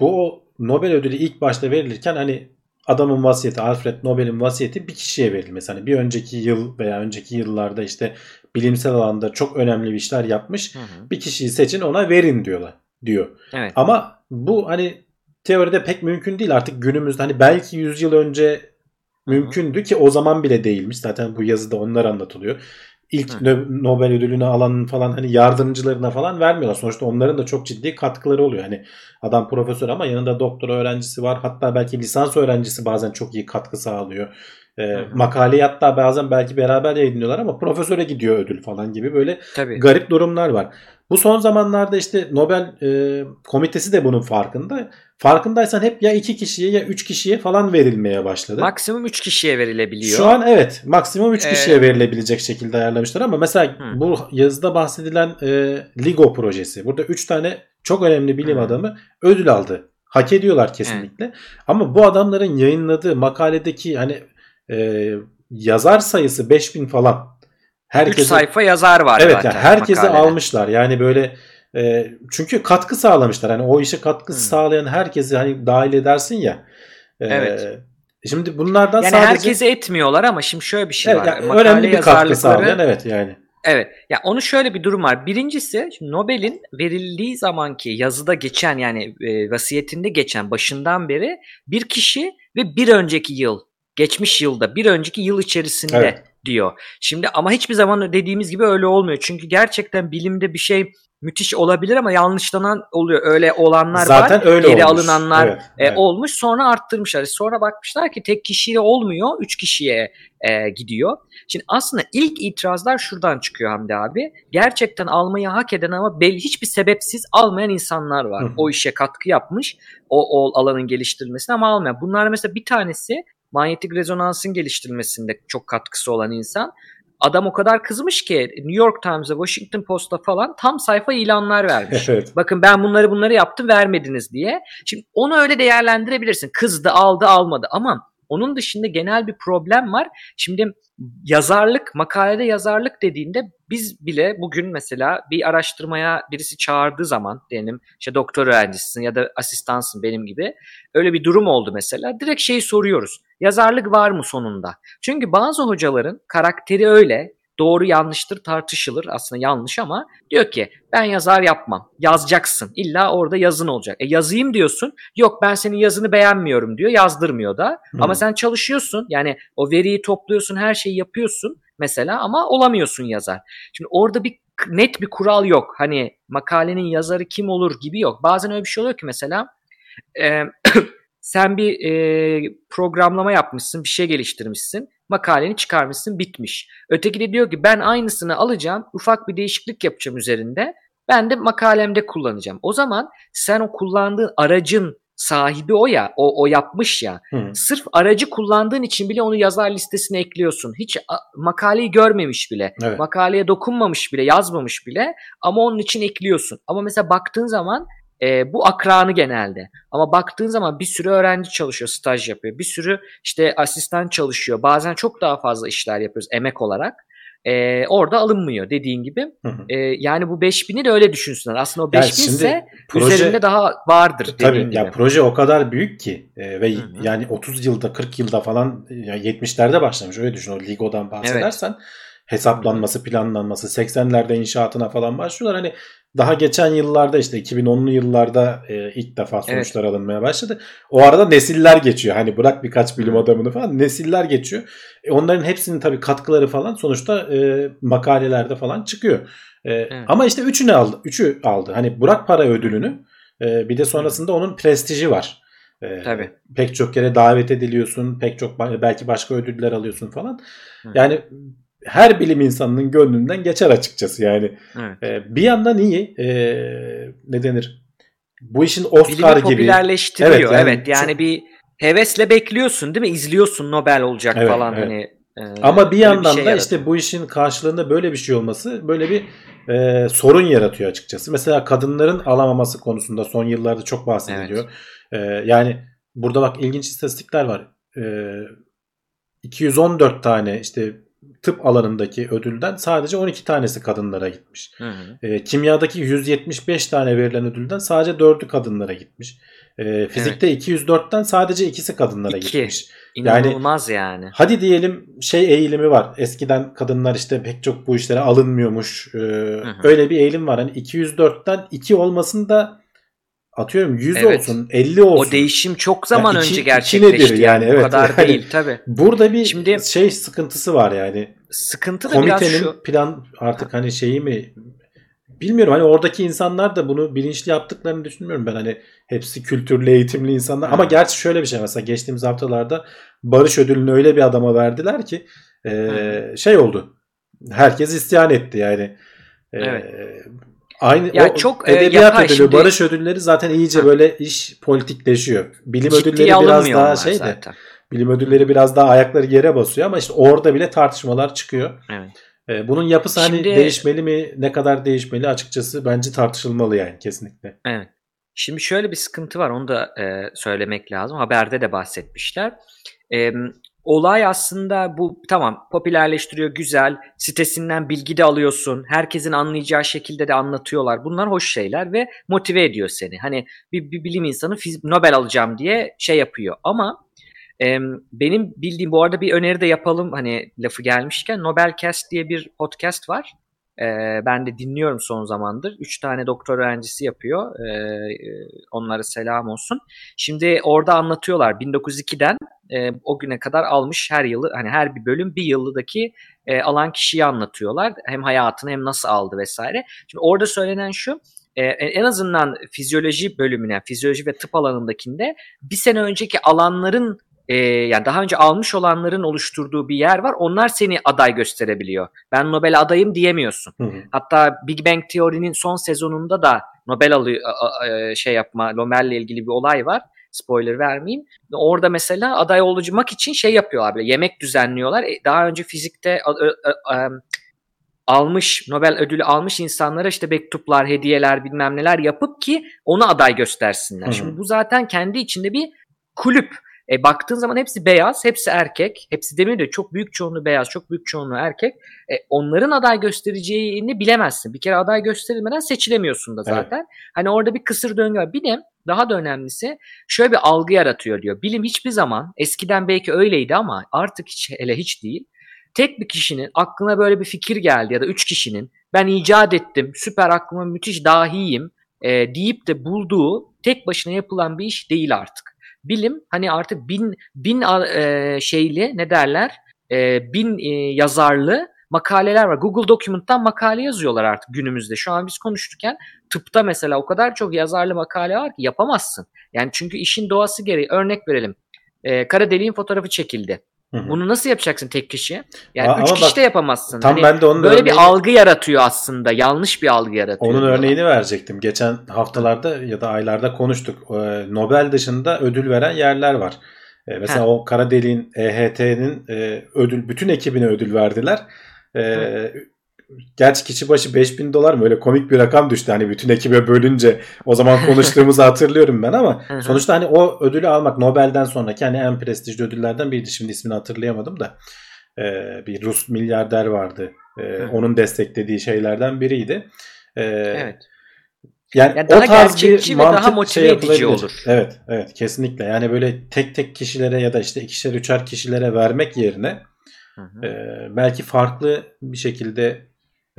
bu Nobel ödülü ilk başta verilirken hani adamın vasiyeti Alfred Nobel'in vasiyeti bir kişiye verilmesi. Hani bir önceki yıl veya önceki yıllarda işte bilimsel alanda çok önemli bir işler yapmış. Hı hı. Bir kişiyi seçin ona verin diyorlar diyor. Evet. Ama bu hani teoride pek mümkün değil artık günümüzde hani belki 100 yıl önce mümkündü ki o zaman bile değilmiş. Zaten bu yazıda onlar anlatılıyor. İlk Hı. Nobel ödülünü alan falan hani yardımcılarına falan vermiyorlar. Sonuçta onların da çok ciddi katkıları oluyor. Hani adam profesör ama yanında doktora öğrencisi var. Hatta belki lisans öğrencisi bazen çok iyi katkı sağlıyor. E, makaleyi hatta bazen belki beraber yayınlıyorlar ama profesöre gidiyor ödül falan gibi böyle Tabii. garip durumlar var. Bu son zamanlarda işte Nobel e, komitesi de bunun farkında. Farkındaysan hep ya iki kişiye ya üç kişiye falan verilmeye başladı. Maksimum üç kişiye verilebiliyor. Şu an evet maksimum üç ee... kişiye verilebilecek şekilde ayarlamışlar ama mesela hmm. bu yazıda bahsedilen e, LIGO projesi. Burada üç tane çok önemli bilim hmm. adamı ödül aldı. Hak ediyorlar kesinlikle. Hmm. Ama bu adamların yayınladığı makaledeki hani e, yazar sayısı 5000 falan. Herkese, 3 sayfa yazar var. Evet yani herkese makalede. almışlar. Yani böyle E, çünkü katkı sağlamışlar. Hani o işe katkı hmm. sağlayan herkesi hani dahil edersin ya. E, evet. Şimdi bunlardan yani sadece... herkese etmiyorlar ama şimdi şöyle bir şey evet, var. Yani önemli bir katkı sağlayan evet yani. Evet. Ya onu şöyle bir durum var. Birincisi Nobel'in verildiği zamanki yazıda geçen yani e, vasiyetinde geçen başından beri bir kişi ve bir önceki yıl, geçmiş yılda, bir önceki yıl içerisinde evet. diyor. Şimdi ama hiçbir zaman dediğimiz gibi öyle olmuyor. Çünkü gerçekten bilimde bir şey müthiş olabilir ama yanlışlanan oluyor. Öyle olanlar Zaten var. öyle geri olmuş. alınanlar evet, e, evet. olmuş. Sonra arttırmışlar. Sonra bakmışlar ki tek kişiye olmuyor. Üç kişiye e, gidiyor. Şimdi aslında ilk itirazlar şuradan çıkıyor Hamdi abi. Gerçekten almayı hak eden ama belli hiçbir sebepsiz almayan insanlar var. Hı-hı. O işe katkı yapmış. O, o alanın geliştirilmesine ama almayan. Bunlar mesela bir tanesi manyetik rezonansın geliştirilmesinde çok katkısı olan insan. Adam o kadar kızmış ki New York Times'a, Washington Post'a falan tam sayfa ilanlar vermiş. Evet. Bakın ben bunları bunları yaptım vermediniz diye. Şimdi onu öyle değerlendirebilirsin. Kızdı, aldı, almadı ama onun dışında genel bir problem var. Şimdi yazarlık, makalede yazarlık dediğinde biz bile bugün mesela bir araştırmaya birisi çağırdığı zaman diyelim işte doktor öğrencisisin ya da asistansın benim gibi öyle bir durum oldu mesela direkt şeyi soruyoruz. Yazarlık var mı sonunda? Çünkü bazı hocaların karakteri öyle doğru yanlıştır tartışılır. Aslında yanlış ama diyor ki ben yazar yapmam. Yazacaksın. İlla orada yazın olacak. E yazayım diyorsun. Yok ben senin yazını beğenmiyorum. diyor. Yazdırmıyor da. Hmm. ama sen çalışıyorsun. Yani o veriyi topluyorsun her şeyi yapıyorsun mesela ama olamıyorsun yazar. Şimdi orada bir net bir kural yok. Hani makalenin yazarı kim olur gibi yok. Bazen öyle bir şey oluyor ki mesela e, sen bir e, programlama yapmışsın bir şey geliştirmişsin makaleni çıkarmışsın bitmiş. Öteki de diyor ki ben aynısını alacağım ufak bir değişiklik yapacağım üzerinde ben de makalemde kullanacağım. O zaman sen o kullandığın aracın sahibi o ya, o, o yapmış ya. Hı. Sırf aracı kullandığın için bile onu yazar listesine ekliyorsun. Hiç a, makaleyi görmemiş bile, evet. makaleye dokunmamış bile, yazmamış bile ama onun için ekliyorsun. Ama mesela baktığın zaman e, bu akranı genelde. Ama baktığın zaman bir sürü öğrenci çalışıyor, staj yapıyor. Bir sürü işte asistan çalışıyor. Bazen çok daha fazla işler yapıyoruz emek olarak. E, orada alınmıyor dediğin gibi. Hı hı. E, yani bu 5000'i de öyle düşünsünler. Aslında o 5000 yani ise proje, üzerinde daha vardır tabii, gibi. Ya proje o kadar büyük ki e, ve hı hı. yani 30 yılda 40 yılda falan yani 70'lerde başlamış öyle düşün o Ligo'dan bahsedersen. Evet hesaplanması, planlanması, 80'lerde inşaatına falan başlıyorlar. Hani daha geçen yıllarda işte 2010'lu yıllarda e, ilk defa sonuçlar evet. alınmaya başladı. O arada nesiller geçiyor. Hani bırak birkaç bilim adamını falan nesiller geçiyor. E, onların hepsinin tabii katkıları falan sonuçta e, makalelerde falan çıkıyor. E, evet. Ama işte üçünü aldı. Üçü aldı. Hani Burak Para ödülünü e, bir de sonrasında onun prestiji var. Ee, Tabii. Pek çok kere davet ediliyorsun. Pek çok belki başka ödüller alıyorsun falan. Hı. Yani her bilim insanının gönlünden geçer açıkçası yani. Evet. E, bir yandan iyi e, ne denir? Bu işin Oscar Bilimi gibi. popülerleştiriyor. Evet yani, evet, yani çok... bir hevesle bekliyorsun değil mi? İzliyorsun Nobel olacak evet, falan evet. hani. E, Ama bir yandan bir şey da işte bu işin karşılığında böyle bir şey olması böyle bir e, sorun yaratıyor açıkçası. Mesela kadınların alamaması konusunda son yıllarda çok bahsediliyor. Evet. E, yani burada bak ilginç istatistikler var. E, 214 tane işte tıp alanındaki ödülden sadece 12 tanesi kadınlara gitmiş. Hı hı. E, kimyadaki 175 tane verilen ödülden sadece 4'ü kadınlara gitmiş. E, fizikte evet. 204'ten sadece ikisi kadınlara İki. gitmiş. İnanılmaz yani, yani. Hadi diyelim şey eğilimi var. Eskiden kadınlar işte pek çok bu işlere alınmıyormuş. E, hı hı. Öyle bir eğilim var. Hani 204'ten 2 olmasın da atıyorum 100 evet. olsun 50 olsun. O değişim çok zaman yani iki, önce gerçekleşti. Yani, yani evet. O kadar yani, değil tabi. Burada bir Şimdi, şey sıkıntısı var yani. Sıkıntı da Komitenin biraz şu. plan artık hani şeyi mi bilmiyorum hani oradaki insanlar da bunu bilinçli yaptıklarını düşünmüyorum ben hani hepsi kültürlü eğitimli insanlar hmm. ama gerçi şöyle bir şey mesela geçtiğimiz haftalarda Barış ödülünü öyle bir adama verdiler ki e, hmm. şey oldu herkes isyan etti yani e, evet. Aynı ya o çok e, edebiyat ödülü, şimdi, barış ödülleri zaten iyice böyle iş politikleşiyor. Bilim ödülleri biraz daha şey de. Bilim ödülleri biraz daha ayakları yere basıyor ama işte orada bile tartışmalar çıkıyor. Evet. E, bunun yapısı hani Şimdi, hani değişmeli mi, ne kadar değişmeli açıkçası bence tartışılmalı yani kesinlikle. Evet. Şimdi şöyle bir sıkıntı var onu da e, söylemek lazım. Haberde de bahsetmişler. E, olay aslında bu tamam popülerleştiriyor güzel. Sitesinden bilgi de alıyorsun. Herkesin anlayacağı şekilde de anlatıyorlar. Bunlar hoş şeyler ve motive ediyor seni. Hani bir, bir bilim insanı Nobel alacağım diye şey yapıyor. Ama e, benim bildiğim bu arada bir öneri de yapalım hani lafı gelmişken Nobelcast diye bir podcast var e, ben de dinliyorum son zamandır. Üç tane doktor öğrencisi yapıyor. E, onlara selam olsun. Şimdi orada anlatıyorlar 1902'den e, o güne kadar almış her yılı hani her bir bölüm bir yıldaki e, alan kişiyi anlatıyorlar. Hem hayatını hem nasıl aldı vesaire. Şimdi orada söylenen şu e, en azından fizyoloji bölümüne, fizyoloji ve tıp alanındakinde bir sene önceki alanların e, yani daha önce almış olanların oluşturduğu bir yer var. Onlar seni aday gösterebiliyor. Ben Nobel adayım diyemiyorsun. Hı hı. Hatta Big Bang Theory'nin son sezonunda da Nobel alıyor şey yapma, Nobel'le ilgili bir olay var. Spoiler vermeyeyim. Orada mesela aday olacak için şey yapıyorlar böyle yemek düzenliyorlar. E, daha önce fizikte almış Nobel ödülü almış insanlara işte mektuplar, hediyeler bilmem neler yapıp ki onu aday göstersinler. Hı hı. Şimdi bu zaten kendi içinde bir kulüp. E, baktığın zaman hepsi beyaz, hepsi erkek. Hepsi demiyor de çok büyük çoğunluğu beyaz, çok büyük çoğunluğu erkek. E, onların aday göstereceğini bilemezsin. Bir kere aday gösterilmeden seçilemiyorsun da zaten. Evet. Hani orada bir kısır döngü var. Bir de daha da önemlisi şöyle bir algı yaratıyor diyor. Bilim hiçbir zaman eskiden belki öyleydi ama artık hiç hele hiç değil. Tek bir kişinin aklına böyle bir fikir geldi ya da üç kişinin ben icat ettim, süper aklıma müthiş dahiyim e, deyip de bulduğu tek başına yapılan bir iş değil artık bilim hani artık bin bin e, şeyli ne derler e, bin e, yazarlı makaleler var. Google Document'tan makale yazıyorlar artık günümüzde. Şu an biz konuşurken tıpta mesela o kadar çok yazarlı makale var ki yapamazsın. Yani çünkü işin doğası gereği örnek verelim. E, kara deliğin fotoğrafı çekildi. Hı-hı. Bunu nasıl yapacaksın tek kişi? Yani Aa, üç kişi bak, de yapamazsın. Tam hani ben de onun böyle örneğini, bir algı yaratıyor aslında. Yanlış bir algı yaratıyor. Onun örneğini verecektim. Geçen haftalarda ya da aylarda konuştuk. Ee, Nobel dışında ödül veren yerler var. Ee, mesela Heh. o kara deliğin EHT'nin e, ödül bütün ekibine ödül verdiler. Ee, Gerçi kişi başı 5000 dolar mı? Öyle komik bir rakam düştü. Hani bütün ekibe bölünce o zaman konuştuğumuzu hatırlıyorum ben ama sonuçta hani o ödülü almak Nobel'den sonraki hani en prestijli ödüllerden biriydi. Şimdi ismini hatırlayamadım da. Ee, bir Rus milyarder vardı. Ee, onun desteklediği şeylerden biriydi. Ee, evet. Yani, yani o tarz bir mantık daha motive şey edici olur. Evet, evet kesinlikle. Yani böyle tek tek kişilere ya da işte ikişer üçer kişilere vermek yerine hı hı. E, belki farklı bir şekilde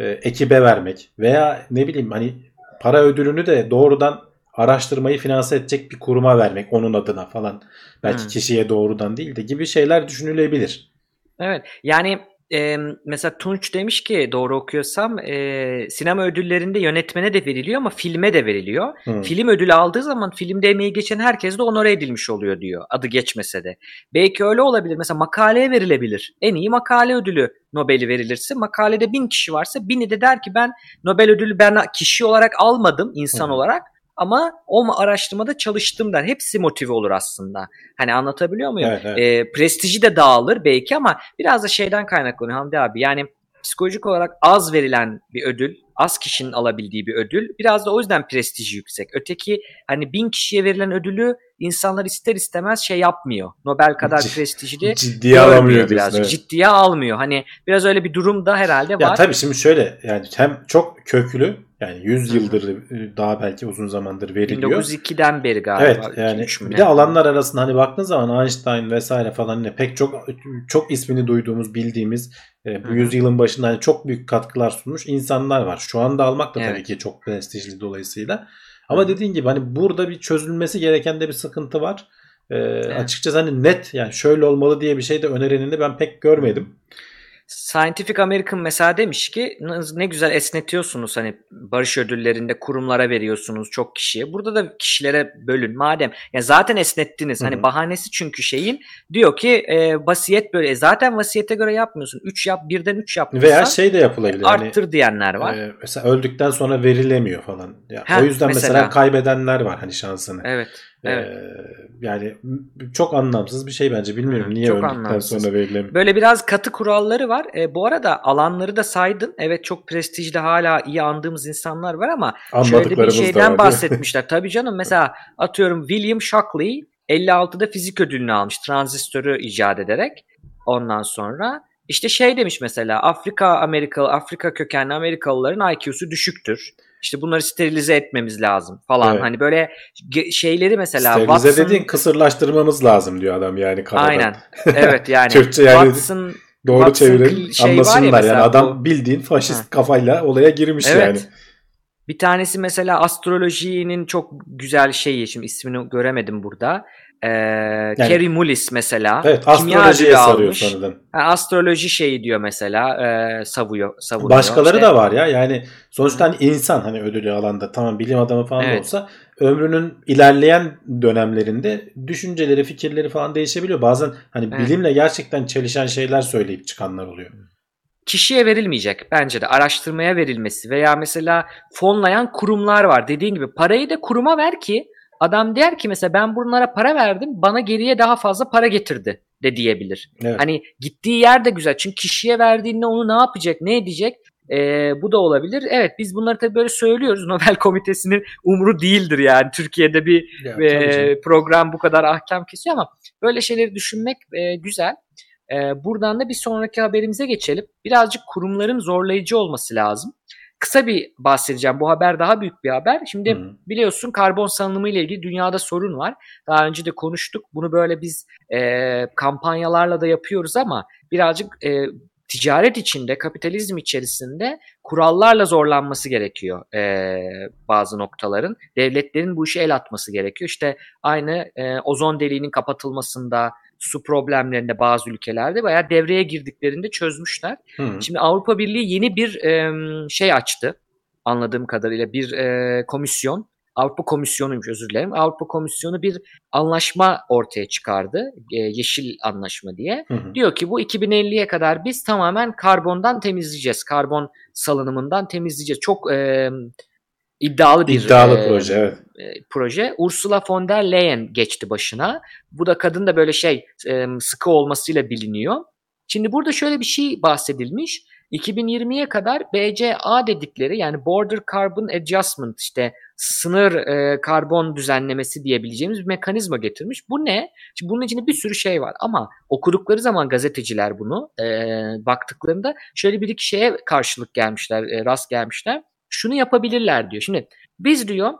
e, ekibe vermek veya ne bileyim hani para ödülünü de doğrudan araştırmayı finanse edecek bir kuruma vermek onun adına falan. Belki hmm. kişiye doğrudan değil de gibi şeyler düşünülebilir. Evet yani e, mesela Tunç demiş ki doğru okuyorsam e, sinema ödüllerinde yönetmene de veriliyor ama filme de veriliyor. Hmm. Film ödülü aldığı zaman filmde emeği geçen herkes de onore edilmiş oluyor diyor. Adı geçmese de. Belki öyle olabilir. Mesela makaleye verilebilir. En iyi makale ödülü Nobel'i verilirse makalede bin kişi varsa bini de der ki ben Nobel ödülü ben kişi olarak almadım insan hmm. olarak ama o araştırmada çalıştım der. Hepsi motive olur aslında. Hani anlatabiliyor muyum? Evet, evet. E, prestiji de dağılır belki ama biraz da şeyden kaynaklanıyor Hamdi abi. Yani psikolojik olarak az verilen bir ödül, az kişinin alabildiği bir ödül. Biraz da o yüzden prestiji yüksek. Öteki hani bin kişiye verilen ödülü insanlar ister istemez şey yapmıyor. Nobel kadar prestijli ciddiye alamıyor biraz. Evet. Ciddiye almıyor. Hani biraz öyle bir durum da herhalde var. Ya tabii şimdi şöyle yani hem çok köklü yani 100 yıldır e, daha belki uzun zamandır veriliyor. 1902'den beri galiba. Evet yani bir de alanlar arasında hani baktığın zaman Einstein vesaire falan yine pek çok çok ismini duyduğumuz bildiğimiz e, bu Hı-hı. yüzyılın başında hani çok büyük katkılar sunmuş insanlar var. Şu anda almak da evet. tabii ki çok prestijli dolayısıyla. Ama dediğin gibi hani burada bir çözülmesi gereken de bir sıkıntı var. Ee, evet. Açıkçası hani net yani şöyle olmalı diye bir şey de önerenini ben pek görmedim. Scientific American mesela demiş ki ne güzel esnetiyorsunuz hani barış ödüllerinde kurumlara veriyorsunuz çok kişiye. Burada da kişilere bölün madem. Ya zaten esnettiniz. Hı-hı. Hani bahanesi çünkü şeyin diyor ki e, vasiyet böyle. E, zaten vasiyete göre yapmıyorsun. 3 yap birden 3 yap. Veya şey de yapılabilir. Arttır hani, diyenler var. E, mesela öldükten sonra verilemiyor falan. Ya, Heh, o yüzden mesela, mesela kaybedenler var hani şansını. Evet. Evet. Ee, yani çok anlamsız bir şey bence. Bilmiyorum niye çok öldükten anlamsız. sonra verilemiyor. Böyle biraz katı kuralları var. E, bu arada alanları da saydın. Evet çok prestijli hala iyi andığımız insanlar var ama şöyle bir şeyden bahsetmişler. Tabii canım mesela atıyorum William Shockley 56'da fizik ödülünü almış transistörü icat ederek. Ondan sonra işte şey demiş mesela Afrika Amerikalı Afrika kökenli Amerikalıların IQ'su düşüktür. İşte bunları sterilize etmemiz lazım falan. Evet. Hani böyle şeyleri mesela sterilize Watson... dediğin kısırlaştırmamız lazım diyor adam yani karadan. Aynen. Evet yani. Türkçe yani Watson doğru Watson çevirelim şey anlasınlar ya yani adam bu... bildiğin faşist ha. kafayla olaya girmiş evet. yani. Bir tanesi mesela astrolojinin çok güzel şeyi şimdi ismini göremedim burada. Ee, yani, Kerry Mullis mesela. Evet astrolojiye sarıyor sonradan. Ha, astroloji şeyi diyor mesela e, savuyor, savunuyor. Başkaları işte. da var ya yani sonuçta hani insan hani ödülü alanda tamam bilim adamı falan evet. olsa ömrünün ilerleyen dönemlerinde düşünceleri fikirleri falan değişebiliyor. Bazen hani evet. bilimle gerçekten çelişen şeyler söyleyip çıkanlar oluyor kişiye verilmeyecek bence de araştırmaya verilmesi veya mesela fonlayan kurumlar var. Dediğin gibi parayı da kuruma ver ki Adam der ki mesela ben bunlara para verdim bana geriye daha fazla para getirdi de diyebilir. Evet. Hani gittiği yer de güzel. Çünkü kişiye verdiğinde onu ne yapacak ne edecek ee, bu da olabilir. Evet biz bunları tabii böyle söylüyoruz. Nobel Komitesi'nin umru değildir yani. Türkiye'de bir ya, e, program bu kadar ahkam kesiyor ama böyle şeyleri düşünmek e, güzel. E, buradan da bir sonraki haberimize geçelim. Birazcık kurumların zorlayıcı olması lazım kısa bir bahsedeceğim. Bu haber daha büyük bir haber. Şimdi Hı. biliyorsun karbon salınımı ile ilgili dünyada sorun var. Daha önce de konuştuk. Bunu böyle biz e, kampanyalarla da yapıyoruz ama birazcık e, ticaret içinde, kapitalizm içerisinde kurallarla zorlanması gerekiyor e, bazı noktaların. Devletlerin bu işe el atması gerekiyor. İşte aynı e, ozon deliğinin kapatılmasında, su problemlerinde bazı ülkelerde veya devreye girdiklerinde çözmüşler. Hı. Şimdi Avrupa Birliği yeni bir e, şey açtı anladığım kadarıyla bir e, komisyon. Avrupa Komisyonu'ymuş özür dilerim. Avrupa Komisyonu bir anlaşma ortaya çıkardı. E, yeşil anlaşma diye. Hı hı. Diyor ki bu 2050'ye kadar biz tamamen karbondan temizleyeceğiz. Karbon salınımından temizleyeceğiz. Çok e, iddialı bir iddialı e, proje evet. E, proje. Ursula von der Leyen geçti başına. Bu da kadın da böyle şey e, sıkı olmasıyla biliniyor. Şimdi burada şöyle bir şey bahsedilmiş. 2020'ye kadar BCA dedikleri yani Border Carbon Adjustment işte sınır e, karbon düzenlemesi diyebileceğimiz bir mekanizma getirmiş. Bu ne? Şimdi bunun içinde bir sürü şey var ama okudukları zaman gazeteciler bunu e, baktıklarında şöyle bir iki şeye karşılık gelmişler, e, rast gelmişler şunu yapabilirler diyor. Şimdi biz diyor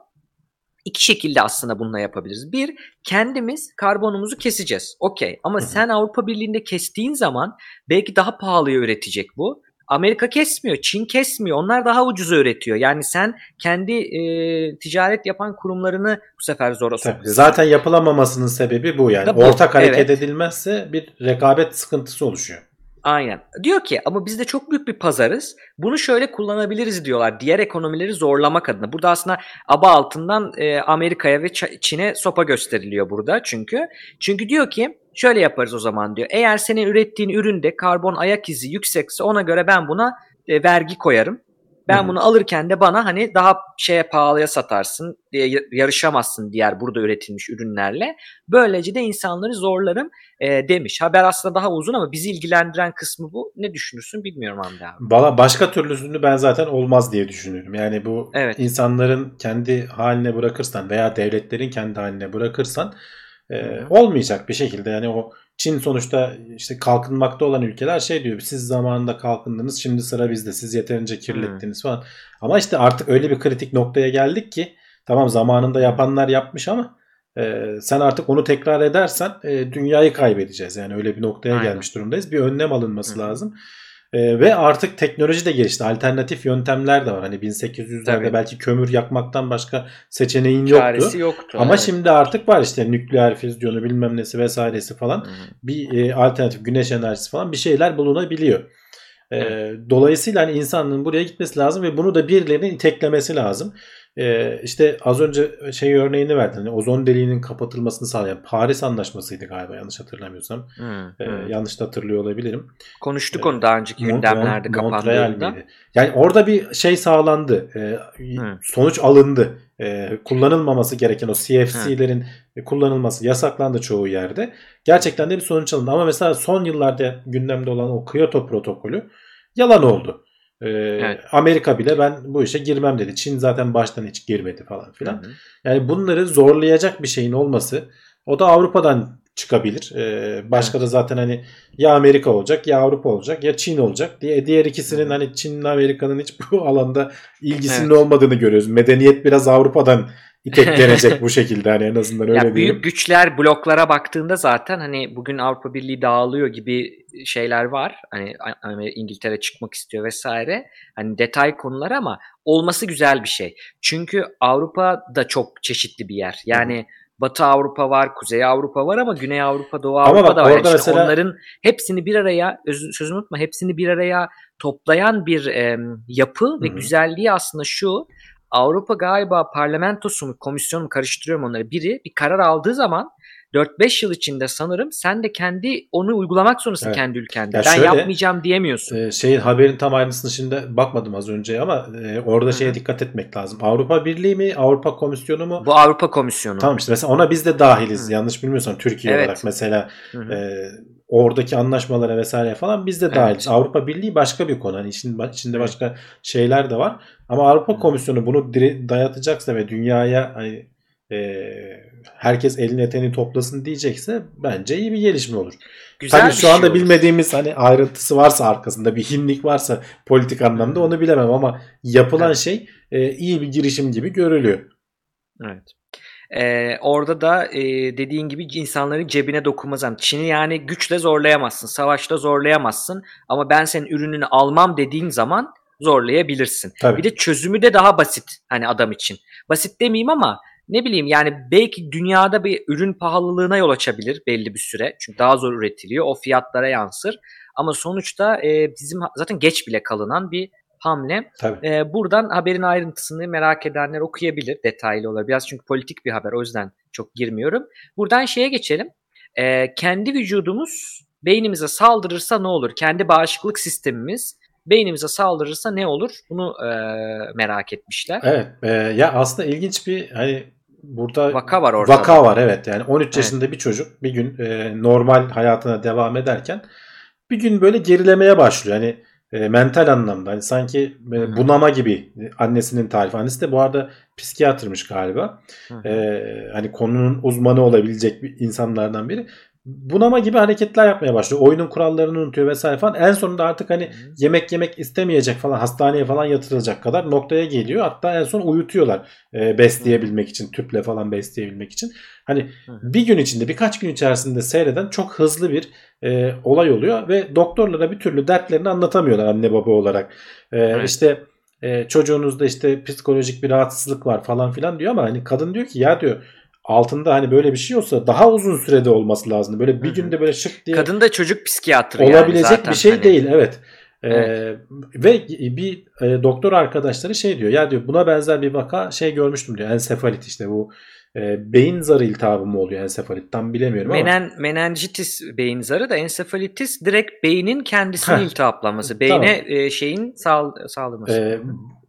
iki şekilde aslında bununla yapabiliriz. Bir, kendimiz karbonumuzu keseceğiz. Okey ama Hı-hı. sen Avrupa Birliği'nde kestiğin zaman belki daha pahalıya üretecek bu. Amerika kesmiyor, Çin kesmiyor. Onlar daha ucuza üretiyor. Yani sen kendi e, ticaret yapan kurumlarını bu sefer zora sokuyorsun. Zaten yapılamamasının sebebi bu yani. Bu, Ortak hareket evet. edilmezse bir rekabet sıkıntısı oluşuyor. Aynen. Diyor ki ama biz de çok büyük bir pazarız. Bunu şöyle kullanabiliriz diyorlar. Diğer ekonomileri zorlamak adına. Burada aslında aba altından e, Amerika'ya ve Çin'e sopa gösteriliyor burada çünkü. Çünkü diyor ki şöyle yaparız o zaman diyor. Eğer senin ürettiğin üründe karbon ayak izi yüksekse ona göre ben buna e, vergi koyarım. Ben bunu alırken de bana hani daha şeye pahalıya satarsın diye yarışamazsın diğer burada üretilmiş ürünlerle. Böylece de insanları zorlarım e, demiş. Haber aslında daha uzun ama bizi ilgilendiren kısmı bu. Ne düşünürsün bilmiyorum Hamdi abi. Valla başka türlüsünü ben zaten olmaz diye düşünüyorum. Yani bu evet. insanların kendi haline bırakırsan veya devletlerin kendi haline bırakırsan e, olmayacak bir şekilde. Yani o Çin sonuçta işte kalkınmakta olan ülkeler şey diyor siz zamanında kalkındınız şimdi sıra bizde siz yeterince kirlettiniz falan. Ama işte artık öyle bir kritik noktaya geldik ki tamam zamanında yapanlar yapmış ama e, sen artık onu tekrar edersen e, dünyayı kaybedeceğiz. Yani öyle bir noktaya Aynen. gelmiş durumdayız. Bir önlem alınması Hı. lazım. E, ve artık teknoloji de gelişti. Alternatif yöntemler de var. Hani 1800'lerde belki kömür yakmaktan başka seçeneğin Çaresi yoktu. yoktu Ama evet. şimdi artık var işte nükleer füzyonu bilmem nesi vesairesi falan. Hı. Bir e, alternatif güneş enerjisi falan bir şeyler bulunabiliyor. E, dolayısıyla hani insanlığın buraya gitmesi lazım ve bunu da birilerinin iteklemesi lazım. Ee, işte az önce şey örneğini verdin. Hani ozon deliğinin kapatılmasını sağlayan Paris Anlaşması'ydı galiba yanlış hatırlamıyorsam. Hmm, ee, hmm. Yanlış da hatırlıyor olabilirim. Konuştuk ee, onu daha önceki gündemlerde Mont- kapandığında. Yani orada bir şey sağlandı. Ee, hmm. Sonuç alındı. Ee, kullanılmaması gereken o CFC'lerin hmm. kullanılması yasaklandı çoğu yerde. Gerçekten de bir sonuç alındı. Ama mesela son yıllarda gündemde olan o Kyoto protokolü yalan oldu. Ee, evet. Amerika bile ben bu işe girmem dedi. Çin zaten baştan hiç girmedi falan filan. Hı hı. Yani bunları zorlayacak bir şeyin olması o da Avrupa'dan çıkabilir. Ee, başka evet. da zaten hani ya Amerika olacak ya Avrupa olacak ya Çin olacak diye diğer ikisinin hani Çin'le Amerika'nın hiç bu alanda ilgisinin evet. olmadığını görüyoruz. Medeniyet biraz Avrupa'dan iteklenecek bu şekilde hani en azından öyle ya Büyük güçler bloklara baktığında zaten hani bugün Avrupa Birliği dağılıyor gibi şeyler var. Hani, hani İngiltere çıkmak istiyor vesaire. Hani detay konular ama olması güzel bir şey. Çünkü Avrupa da çok çeşitli bir yer. Yani hmm. Batı Avrupa var, Kuzey Avrupa var ama Güney Avrupa, Doğu Avrupa bak, da var. Yani işte mesela... Onların hepsini bir araya, sözünü unutma, hepsini bir araya toplayan bir e, yapı Hı-hı. ve güzelliği aslında şu. Avrupa galiba parlamentosu mu komisyonu mu karıştırıyorum onları. Biri bir karar aldığı zaman 4-5 yıl içinde sanırım sen de kendi onu uygulamak zorundasın evet. kendi ülkende. Ya ben şöyle, yapmayacağım diyemiyorsun. E, şeyin haberin tam ayrıntısını şimdi bakmadım az önce ama e, orada Hı-hı. şeye dikkat etmek lazım. Avrupa Birliği mi, Avrupa Komisyonu mu? Bu Avrupa Komisyonu. Tamam işte mesela ona biz de dahiliz. Hı-hı. Yanlış bilmiyorsam Türkiye evet. olarak mesela e, oradaki anlaşmalara vesaire falan biz de dahiliz. Evet. Avrupa Birliği başka bir konu. Hani içinde, içinde başka şeyler de var. Ama Avrupa Komisyonu bunu dayatacaksa ve dünyaya hani e, herkes elini eteni toplasın diyecekse bence iyi bir gelişme olur. Güzel Tabii şu anda şey bilmediğimiz hani ayrıntısı varsa arkasında bir hinlik varsa politik anlamda onu bilemem ama yapılan evet. şey e, iyi bir girişim gibi görülüyor. Evet. Ee, orada da e, dediğin gibi insanların cebine dokunmaz. Çin'i yani güçle zorlayamazsın, savaşta zorlayamazsın ama ben senin ürününü almam dediğin zaman zorlayabilirsin. Tabii. Bir de çözümü de daha basit hani adam için. Basit demeyeyim ama ne bileyim yani belki dünyada bir ürün pahalılığına yol açabilir belli bir süre. Çünkü daha zor üretiliyor. O fiyatlara yansır. Ama sonuçta e, bizim zaten geç bile kalınan bir hamle. Tabii. E, buradan haberin ayrıntısını merak edenler okuyabilir. Detaylı olabilir. Biraz çünkü politik bir haber. O yüzden çok girmiyorum. Buradan şeye geçelim. E, kendi vücudumuz beynimize saldırırsa ne olur? Kendi bağışıklık sistemimiz beynimize saldırırsa ne olur? Bunu e, merak etmişler. Evet. E, ya aslında ilginç bir hani burada vaka var ortada. Vaka var evet. Yani 13 evet. yaşında bir çocuk bir gün e, normal hayatına devam ederken bir gün böyle gerilemeye başlıyor. Hani e, mental anlamda hani sanki e, bunama gibi annesinin tarifi. Annesi de bu arada psikiyatrmış galiba. E, hani konunun uzmanı olabilecek bir insanlardan biri bunama gibi hareketler yapmaya başlıyor. Oyunun kurallarını unutuyor vesaire falan. En sonunda artık hani yemek yemek istemeyecek falan hastaneye falan yatırılacak kadar noktaya geliyor. Hatta en son uyutuyorlar e, besleyebilmek için tüple falan besleyebilmek için. Hani bir gün içinde birkaç gün içerisinde seyreden çok hızlı bir e, olay oluyor ve doktorlara bir türlü dertlerini anlatamıyorlar anne baba olarak. E, evet. İşte e, çocuğunuzda işte psikolojik bir rahatsızlık var falan filan diyor ama hani kadın diyor ki ya diyor altında hani böyle bir şey olsa daha uzun sürede olması lazım. Böyle bir Hı-hı. günde böyle şık diye. Kadın da çocuk psikiyatrı olabilecek yani bir şey hani. değil evet. Ee, evet. ve bir e, doktor arkadaşları şey diyor ya diyor buna benzer bir vaka şey görmüştüm diyor ensefalit işte bu e, beyin zarı iltihabı mı oluyor ensefalit tam bilemiyorum Menen, ama. Menenjitis beyin zarı da ensefalitis direkt beynin kendisinin Heh. iltihaplanması. Beyne tamam. e, şeyin sağ, sağlaması. Ee,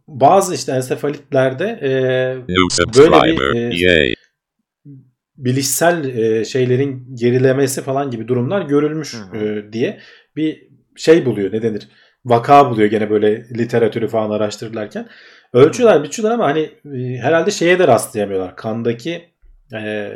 bazı işte ensefalitlerde e, böyle bir e, bilişsel e, şeylerin gerilemesi falan gibi durumlar görülmüş e, diye bir şey buluyor ne denir? Vaka buluyor gene böyle literatürü falan araştırırlarken. Ölçüyorlar biçiyorlar ama hani e, herhalde şeye de rastlayamıyorlar. Kandaki e,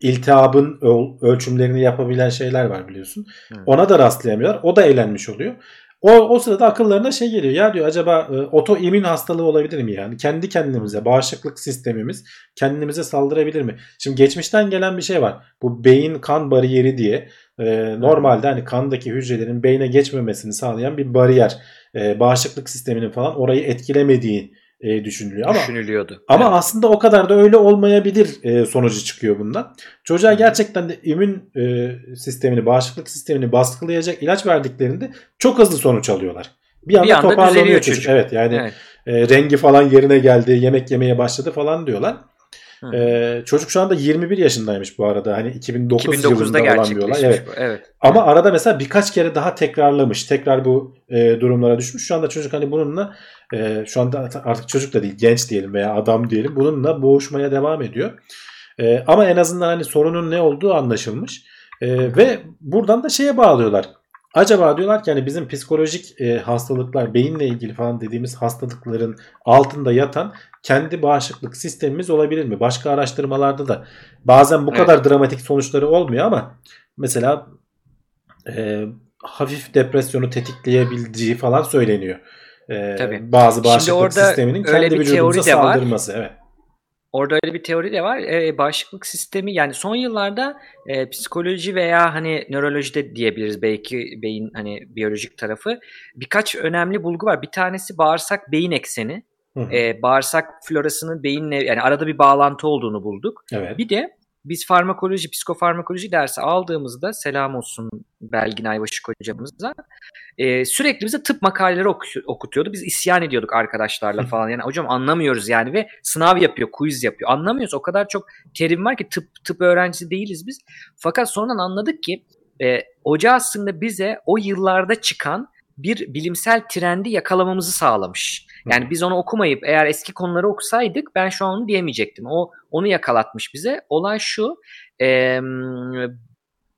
iltihabın ölçümlerini yapabilen şeyler var biliyorsun. Ona da rastlayamıyorlar. O da eğlenmiş oluyor o, o sırada akıllarına şey geliyor. Ya diyor acaba e, otoimmün hastalığı olabilir mi yani? Kendi kendimize bağışıklık sistemimiz kendimize saldırabilir mi? Şimdi geçmişten gelen bir şey var. Bu beyin kan bariyeri diye e, normalde hani kandaki hücrelerin beyne geçmemesini sağlayan bir bariyer. E, bağışıklık sisteminin falan orayı etkilemediği e, düşünülüyor. Ama, Düşünülüyordu. Ama evet. aslında o kadar da öyle olmayabilir e, sonucu çıkıyor bundan. Çocuğa gerçekten de immün e, sistemini, bağışıklık sistemini baskılayacak ilaç verdiklerinde çok hızlı sonuç alıyorlar. Bir anda, bir anda toparlanıyor çocuk. çocuk. Evet yani evet. E, rengi falan yerine geldi, yemek yemeye başladı falan diyorlar. Ee, çocuk şu anda 21 yaşındaymış bu arada. Hani 2009 yılında olan bir olay. Evet. evet. Ama arada mesela birkaç kere daha tekrarlamış. Tekrar bu e, durumlara düşmüş. Şu anda çocuk hani bununla e, şu anda artık çocuk da değil genç diyelim veya adam diyelim bununla boğuşmaya devam ediyor. E, ama en azından hani sorunun ne olduğu anlaşılmış. E, ve buradan da şeye bağlıyorlar. Acaba diyorlar ki hani bizim psikolojik e, hastalıklar, beyinle ilgili falan dediğimiz hastalıkların altında yatan kendi bağışıklık sistemimiz olabilir mi? Başka araştırmalarda da bazen bu evet. kadar dramatik sonuçları olmuyor ama mesela e, hafif depresyonu tetikleyebildiği falan söyleniyor. E, Tabii. Bazı bağışıklık sisteminin kendi vücudumuza saldırması. Evet. Orada öyle bir teori de var. E, bağışıklık sistemi yani son yıllarda e, psikoloji veya hani nöroloji de diyebiliriz belki beyin hani biyolojik tarafı. Birkaç önemli bulgu var. Bir tanesi bağırsak beyin ekseni. E, bağırsak florasının beyinle yani arada bir bağlantı olduğunu bulduk. Evet. Bir de biz farmakoloji, psikofarmakoloji dersi aldığımızda selam olsun Belgin Aybaşık hocamıza e, sürekli bize tıp makaleleri oku- okutuyordu. Biz isyan ediyorduk arkadaşlarla falan. Yani hocam anlamıyoruz yani ve sınav yapıyor, quiz yapıyor. Anlamıyoruz. O kadar çok terim var ki tıp tıp öğrencisi değiliz biz. Fakat sonradan anladık ki e, hoca aslında bize o yıllarda çıkan bir bilimsel trendi yakalamamızı sağlamış. Yani biz onu okumayıp eğer eski konuları okusaydık ben şu an onu diyemeyecektim. O onu yakalatmış bize. Olay şu. E,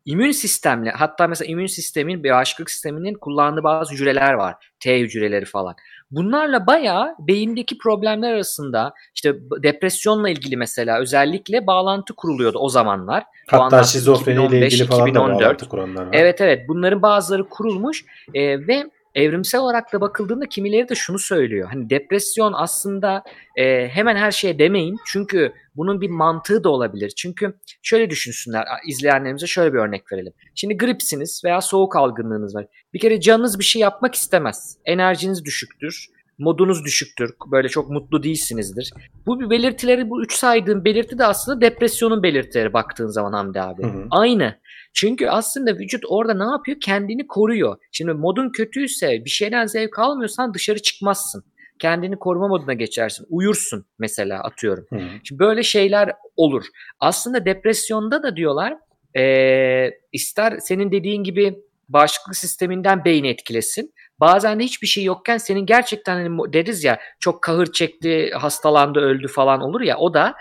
immün sistemle hatta mesela immün sistemin bağışıklık sisteminin kullandığı bazı hücreler var. T hücreleri falan. Bunlarla bayağı beyindeki problemler arasında işte depresyonla ilgili mesela özellikle bağlantı kuruluyordu o zamanlar. Hatta şizofreniyle ilgili falan 2014. da bağlantı kuranlar var. Evet evet bunların bazıları kurulmuş e, ve evrimsel olarak da bakıldığında kimileri de şunu söylüyor. Hani depresyon aslında e, hemen her şeye demeyin. Çünkü bunun bir mantığı da olabilir. Çünkü şöyle düşünsünler izleyenlerimize şöyle bir örnek verelim. Şimdi gripsiniz veya soğuk algınlığınız var. Bir kere canınız bir şey yapmak istemez. Enerjiniz düşüktür modunuz düşüktür. Böyle çok mutlu değilsinizdir. Bu bir belirtileri bu üç saydığım belirti de aslında depresyonun belirtileri baktığın zaman Hamdi abi. Hı hı. Aynı. Çünkü aslında vücut orada ne yapıyor? Kendini koruyor. Şimdi modun kötüyse bir şeyden zevk almıyorsan dışarı çıkmazsın. Kendini koruma moduna geçersin. Uyursun mesela atıyorum. Hı. Şimdi böyle şeyler olur. Aslında depresyonda da diyorlar e, ister senin dediğin gibi bağışıklık sisteminden beyni etkilesin. Bazen de hiçbir şey yokken senin gerçekten hani deriz ya çok kahır çekti, hastalandı, öldü falan olur ya o da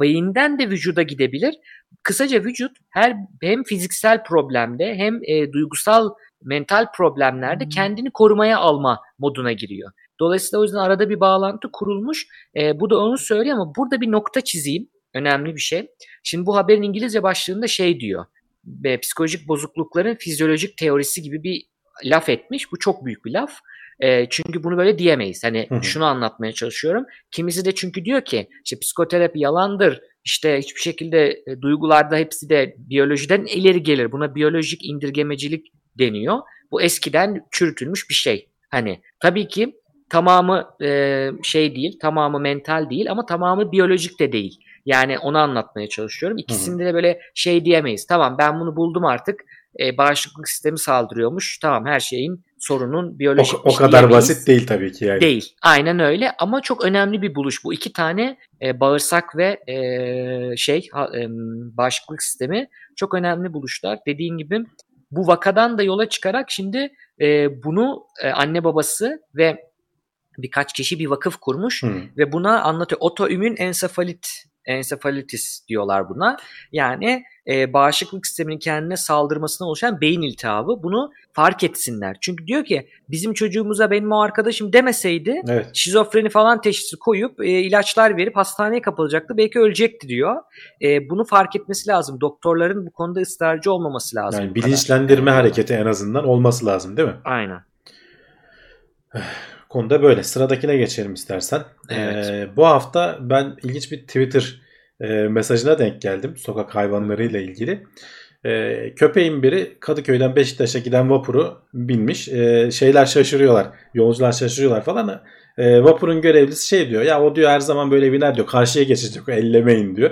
beyinden de vücuda gidebilir. Kısaca vücut her hem fiziksel problemde hem e, duygusal mental problemlerde kendini korumaya alma moduna giriyor. Dolayısıyla o yüzden arada bir bağlantı kurulmuş. E, bu da onu söylüyor ama burada bir nokta çizeyim. Önemli bir şey. Şimdi bu haberin İngilizce başlığında şey diyor. E, psikolojik bozuklukların fizyolojik teorisi gibi bir laf etmiş. Bu çok büyük bir laf. E, çünkü bunu böyle diyemeyiz. Hani hı hı. şunu anlatmaya çalışıyorum. Kimisi de çünkü diyor ki işte psikoterapi yalandır. İşte hiçbir şekilde e, duygularda hepsi de biyolojiden ileri gelir. Buna biyolojik indirgemecilik deniyor. Bu eskiden çürütülmüş bir şey. Hani tabii ki tamamı e, şey değil, tamamı mental değil ama tamamı biyolojik de değil. Yani onu anlatmaya çalışıyorum. İkisinde de böyle şey diyemeyiz. Tamam ben bunu buldum artık. E, bağışıklık sistemi saldırıyormuş. Tamam her şeyin sorunun biyolojik. O, o kadar basit değil tabii ki yani. Değil. Aynen öyle ama çok önemli bir buluş bu. iki tane e, bağırsak ve e, şey ha, e, bağışıklık sistemi çok önemli buluşlar. Dediğin gibi bu vakadan da yola çıkarak şimdi e, bunu e, anne babası ve birkaç kişi bir vakıf kurmuş hmm. ve buna anlatıyor. Otoimmün ensefalit ensefalitis diyorlar buna. Yani e, bağışıklık sisteminin kendine saldırmasından oluşan beyin iltihabı. Bunu fark etsinler. Çünkü diyor ki bizim çocuğumuza benim o arkadaşım demeseydi evet. şizofreni falan teşhisi koyup e, ilaçlar verip hastaneye kapılacaktı. Belki ölecekti diyor. E, bunu fark etmesi lazım. Doktorların bu konuda ısrarcı olmaması lazım. Yani bilinçlendirme kadar. hareketi en azından olması lazım değil mi? Aynen. konuda böyle. Sıradakine geçelim istersen. Evet. Ee, bu hafta ben ilginç bir Twitter e, mesajına denk geldim. Sokak hayvanlarıyla ilgili. E, köpeğin biri Kadıköy'den Beşiktaş'a giden vapuru binmiş. E, şeyler şaşırıyorlar. Yolcular şaşırıyorlar falan. E, vapurun görevlisi şey diyor. Ya o diyor her zaman böyle biner diyor. Karşıya geçecek ellemeyin diyor.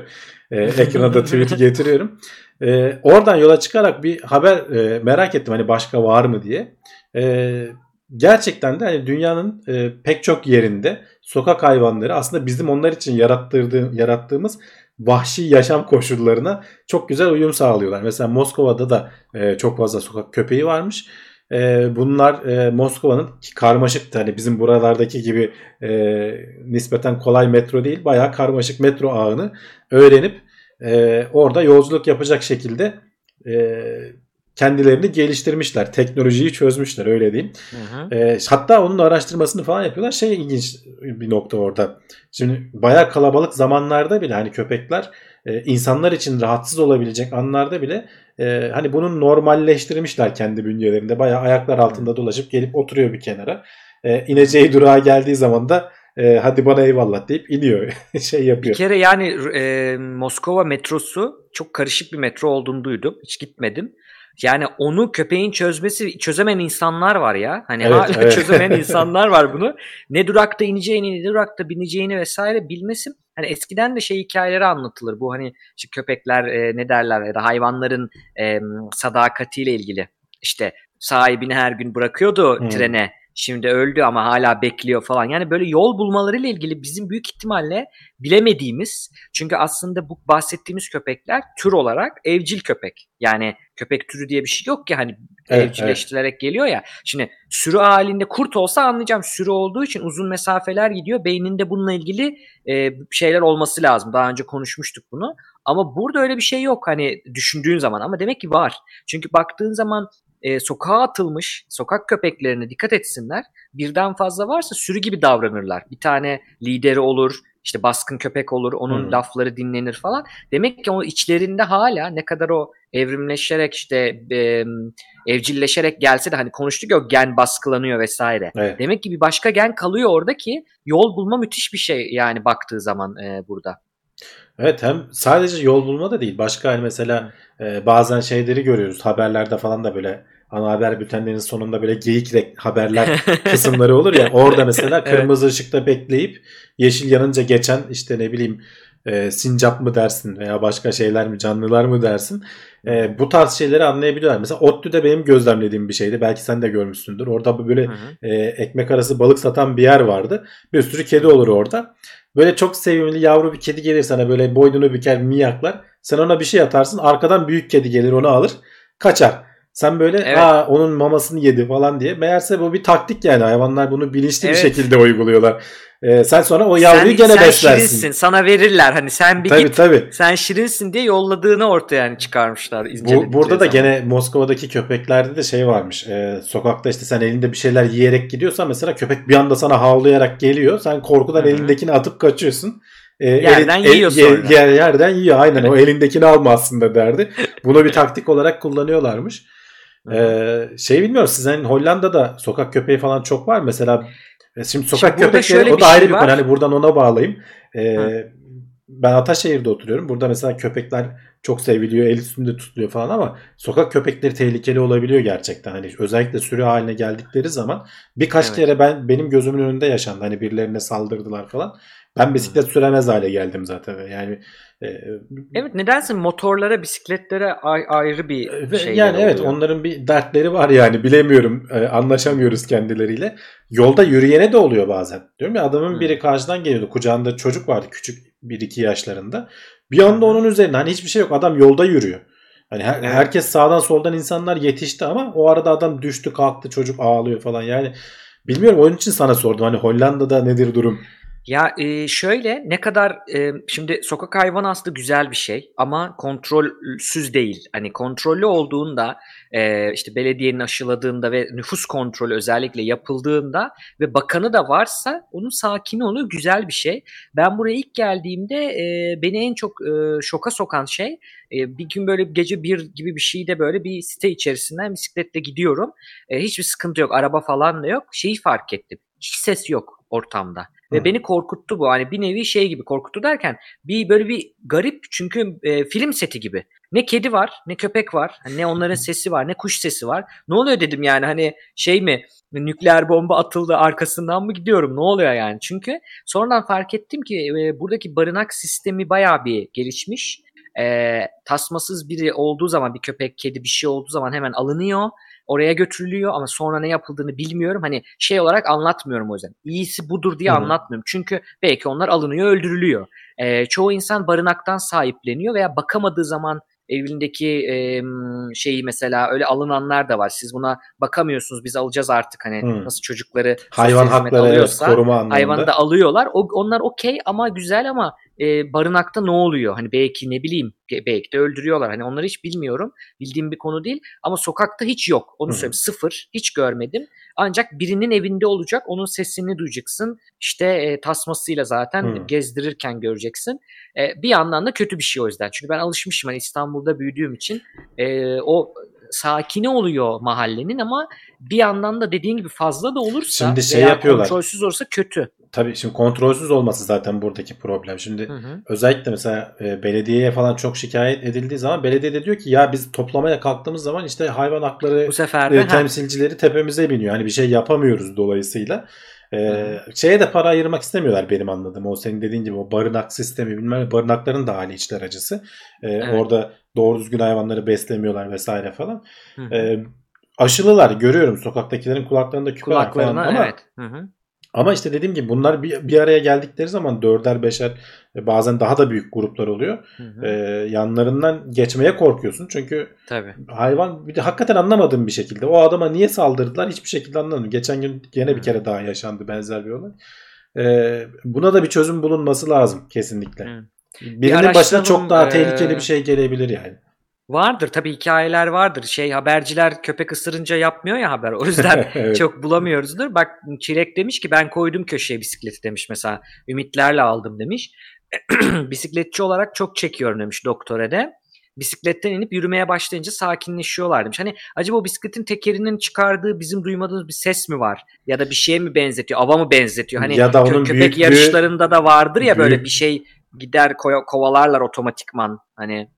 E, ekrana da tweet'i getiriyorum. E, oradan yola çıkarak bir haber e, merak ettim. Hani başka var mı diye. E, gerçekten de hani dünyanın e, pek çok yerinde sokak hayvanları aslında bizim onlar için yarattırdığım, yarattığımız vahşi yaşam koşullarına çok güzel uyum sağlıyorlar. Mesela Moskova'da da e, çok fazla sokak köpeği varmış. E, bunlar e, Moskova'nın karmaşık hani bizim buralardaki gibi e, nispeten kolay metro değil bayağı karmaşık metro ağını öğrenip e, orada yolculuk yapacak şekilde e, kendilerini geliştirmişler. Teknolojiyi çözmüşler öyle diyeyim. Hı hı. E, hatta onun araştırmasını falan yapıyorlar. Şey ilginç bir nokta orada. Şimdi bayağı kalabalık zamanlarda bile hani köpekler e, insanlar için rahatsız olabilecek anlarda bile e, hani bunu normalleştirmişler kendi bünyelerinde. Bayağı ayaklar altında dolaşıp gelip oturuyor bir kenara. E, ineceği durağa geldiği zaman da e, hadi bana eyvallah deyip iniyor. şey yapıyor. Bir kere yani e, Moskova metrosu çok karışık bir metro olduğunu duydum. Hiç gitmedim. Yani onu köpeğin çözmesi çözemeyen insanlar var ya. Hani evet, hala evet. çözemeyen insanlar var bunu. Ne durakta ineceğini, ne durakta bineceğini vesaire bilmesi. Hani eskiden de şey hikayeleri anlatılır. Bu hani işte köpekler e, ne derler ya da hayvanların e, sadakatiyle ilgili. İşte sahibini her gün bırakıyordu hmm. trene Şimdi öldü ama hala bekliyor falan. Yani böyle yol bulmalarıyla ilgili bizim büyük ihtimalle bilemediğimiz çünkü aslında bu bahsettiğimiz köpekler tür olarak evcil köpek. Yani köpek türü diye bir şey yok ki hani evet, evcilleştirilerek evet. geliyor ya. Şimdi sürü halinde kurt olsa anlayacağım. Sürü olduğu için uzun mesafeler gidiyor. Beyninde bununla ilgili e, şeyler olması lazım. Daha önce konuşmuştuk bunu. Ama burada öyle bir şey yok hani düşündüğün zaman ama demek ki var. Çünkü baktığın zaman e, sokağa atılmış sokak köpeklerine dikkat etsinler. Birden fazla varsa sürü gibi davranırlar. Bir tane lideri olur, işte baskın köpek olur, onun hmm. lafları dinlenir falan. Demek ki o içlerinde hala ne kadar o evrimleşerek işte e, evcilleşerek gelse de hani konuştuk ya gen baskılanıyor vesaire. Evet. Demek ki bir başka gen kalıyor orada ki yol bulma müthiş bir şey yani baktığı zaman e, burada. Evet hem sadece yol bulma da değil. Başka hani mesela e, bazen şeyleri görüyoruz. Haberlerde falan da böyle ana haber bültenlerinin sonunda böyle geyik haberler kısımları olur ya. Orada mesela kırmızı evet. ışıkta bekleyip yeşil yanınca geçen işte ne bileyim e, sincap mı dersin veya başka şeyler mi canlılar mı dersin. E, bu tarz şeyleri anlayabiliyorlar. Mesela ODTÜ'de benim gözlemlediğim bir şeydi. Belki sen de görmüşsündür. Orada böyle E, ekmek arası balık satan bir yer vardı. Bir sürü kedi olur orada. Böyle çok sevimli yavru bir kedi gelir sana böyle boynunu büker miyaklar. Sen ona bir şey atarsın arkadan büyük kedi gelir onu alır kaçar. Sen böyle evet. Aa, onun mamasını yedi falan diye. Meğerse bu bir taktik yani hayvanlar bunu bilinçli evet. bir şekilde uyguluyorlar. Ee, sen sonra o yavruyu sen, gene sen beslersin. Sen şirinsin sana verirler hani sen bir tabii, git tabii. sen şirinsin diye yolladığını ortaya yani çıkarmışlar. Bu, burada da zaman. gene Moskova'daki köpeklerde de şey varmış. Ee, sokakta işte sen elinde bir şeyler yiyerek gidiyorsan mesela köpek bir anda sana havlayarak geliyor. Sen korkudan Hı-hı. elindekini atıp kaçıyorsun. E, yerden elin, yiyor el, Yer, yerden yiyor aynen o elindekini alma aslında derdi. Bunu bir taktik olarak kullanıyorlarmış. Ee, şey bilmiyorum sizin Hollanda'da sokak köpeği falan çok var. Mesela e, şimdi sokak şimdi köpekleri o da ayrı şey bir konu. Hani buradan ona bağlayayım. Ee, ben Ataşehir'de oturuyorum. Burada mesela köpekler çok seviliyor, el üstünde tutuluyor falan ama sokak köpekleri tehlikeli olabiliyor gerçekten. Hani özellikle sürü haline geldikleri zaman birkaç evet. kere ben benim gözümün önünde yaşandı. Hani birilerine saldırdılar falan. Ben bisiklet süremez hale geldim zaten. Yani Evet nedense motorlara, bisikletlere ayrı bir şey. Yani oluyor. evet onların bir dertleri var yani bilemiyorum. E, anlaşamıyoruz kendileriyle. Yolda yürüyene de oluyor bazen. Diyorum ya adamın hmm. biri karşıdan geliyordu. Kucağında çocuk vardı küçük 1-2 yaşlarında. Bir anda onun üzerine hani hiçbir şey yok. Adam yolda yürüyor. Hani her, herkes sağdan soldan insanlar yetişti ama o arada adam düştü kalktı çocuk ağlıyor falan. Yani bilmiyorum onun için sana sordum. Hani Hollanda'da nedir durum? Ya e, şöyle ne kadar e, şimdi sokak hayvanı aslında güzel bir şey ama kontrolsüz değil. Hani kontrollü olduğunda e, işte belediyenin aşıladığında ve nüfus kontrolü özellikle yapıldığında ve bakanı da varsa onun sakin oluyor güzel bir şey. Ben buraya ilk geldiğimde e, beni en çok e, şoka sokan şey e, bir gün böyle gece bir gibi bir şeyde böyle bir site içerisinden bisikletle gidiyorum. E, hiçbir sıkıntı yok araba falan da yok. Şeyi fark ettim hiç ses yok ortamda. Ve Hı. beni korkuttu bu. Hani bir nevi şey gibi korkuttu derken bir böyle bir garip çünkü e, film seti gibi. Ne kedi var, ne köpek var, hani ne onların sesi var, ne kuş sesi var. Ne oluyor dedim yani hani şey mi nükleer bomba atıldı arkasından mı gidiyorum ne oluyor yani. Çünkü sonradan fark ettim ki e, buradaki barınak sistemi bayağı bir gelişmiş. E, tasmasız biri olduğu zaman bir köpek, kedi bir şey olduğu zaman hemen alınıyor oraya götürülüyor ama sonra ne yapıldığını bilmiyorum. Hani şey olarak anlatmıyorum o yüzden. İyisi budur diye Hı-hı. anlatmıyorum. Çünkü belki onlar alınıyor, öldürülüyor. Ee, çoğu insan barınaktan sahipleniyor veya bakamadığı zaman evindeki e, şeyi mesela öyle alınanlar da var. Siz buna bakamıyorsunuz biz alacağız artık hani hmm. nasıl çocukları hayvan hakları alıyorsa, koruma anlamında. Hayvanı da alıyorlar. O, onlar okey ama güzel ama e, barınakta ne oluyor? Hani belki ne bileyim belki de öldürüyorlar. Hani onları hiç bilmiyorum. Bildiğim bir konu değil. Ama sokakta hiç yok. Onu söyleyeyim. Sıfır. Hiç görmedim. Ancak birinin evinde olacak. Onun sesini duyacaksın. İşte e, tasmasıyla zaten Hı. gezdirirken göreceksin. E, bir yandan da kötü bir şey o yüzden. Çünkü ben alışmışım. Hani İstanbul'da büyüdüğüm için e, o sakini oluyor mahallenin ama bir yandan da dediğin gibi fazla da olursa Şimdi şey veya yapıyorlar. kontrolsüz olursa kötü. Tabii şimdi kontrolsüz olması zaten buradaki problem. Şimdi hı hı. özellikle mesela e, belediyeye falan çok şikayet edildiği zaman belediye de diyor ki ya biz toplamaya kalktığımız zaman işte hayvan hakları Bu sefer e, temsilcileri ha. tepemize biniyor. Hani bir şey yapamıyoruz dolayısıyla. Ee, şeye de para ayırmak istemiyorlar benim anladığım. O senin dediğin gibi o barınak sistemi bilmem barınakların da hali içler acısı. Ee, evet. Orada doğru düzgün hayvanları beslemiyorlar vesaire falan. Ee, aşılılar görüyorum sokaktakilerin kulaklarında küpe var falan ama evet. Hı hı. Ama işte dediğim gibi bunlar bir, bir araya geldikleri zaman dörder beşer e, bazen daha da büyük gruplar oluyor. Hı hı. Ee, yanlarından geçmeye korkuyorsun. Çünkü Tabii. hayvan bir de hakikaten anlamadığım bir şekilde. O adama niye saldırdılar hiçbir şekilde anlamadım. Geçen gün gene bir kere daha yaşandı benzer bir olay. Ee, buna da bir çözüm bulunması lazım kesinlikle. Hı. Birinin bir başına çok daha tehlikeli bir şey gelebilir yani. Vardır tabii hikayeler vardır. Şey haberciler köpek ısırınca yapmıyor ya haber. O yüzden evet. çok bulamıyoruzdur. Bak Çilek demiş ki ben koydum köşeye bisikleti demiş mesela. Ümitlerle aldım demiş. Bisikletçi olarak çok çekiyorum demiş doktora de. Bisikletten inip yürümeye başlayınca sakinleşiyorlar demiş. Hani acaba o bisikletin tekerinin çıkardığı bizim duymadığımız bir ses mi var? Ya da bir şeye mi benzetiyor? Ava mı benzetiyor? Hani ya da onun köpek büyüklüğü, yarışlarında da vardır ya böyle bir şey gider kovalarlar otomatikman. Hani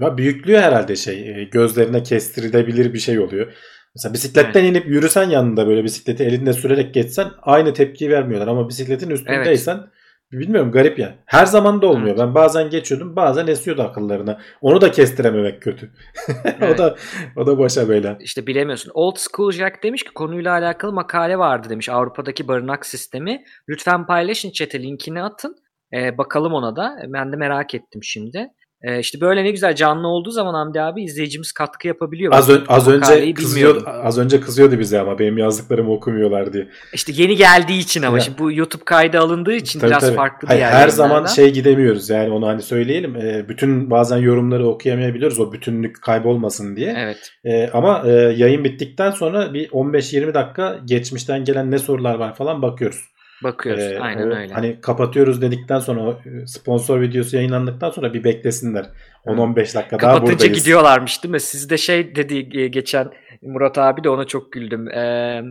ya büyüklüğü herhalde şey e, gözlerine kestirilebilir bir şey oluyor. Mesela bisikletten evet. inip yürüsen yanında böyle bisikleti elinde sürerek geçsen aynı tepkiyi vermiyorlar ama bisikletin üstündeysen evet. bilmiyorum garip ya. Her zaman da olmuyor. Evet. Ben bazen geçiyordum, bazen esiyordu akıllarına. Onu da kestirememek kötü. o da o da başa böyle. İşte bilemiyorsun. Old School Jack demiş ki konuyla alakalı makale vardı demiş. Avrupa'daki barınak sistemi. Lütfen paylaşın chat'e linkini atın. Ee, bakalım ona da. Ben de merak ettim şimdi. Ee, işte böyle ne güzel canlı olduğu zaman Hamdi abi izleyicimiz katkı yapabiliyor. Az, ön, az önce kızıyor, az önce kızıyordu bize ama benim yazdıklarımı okumuyorlar diye. İşte yeni geldiği için ama ya. şimdi bu YouTube kaydı alındığı için tabii, biraz tabii. farklı Hayır, Her zaman şey gidemiyoruz yani onu hani söyleyelim. E, bütün bazen yorumları okuyamayabiliyoruz o bütünlük kaybolmasın diye. Evet. E, ama e, yayın bittikten sonra bir 15-20 dakika geçmişten gelen ne sorular var falan bakıyoruz. Bakıyoruz. Ee, Aynen o, öyle. Hani kapatıyoruz dedikten sonra sponsor videosu yayınlandıktan sonra bir beklesinler. 10-15 dakika daha buradayız. Kapatınca gidiyorlarmış değil mi? Siz de şey dedi geçen Murat abi de ona çok güldüm. Ee,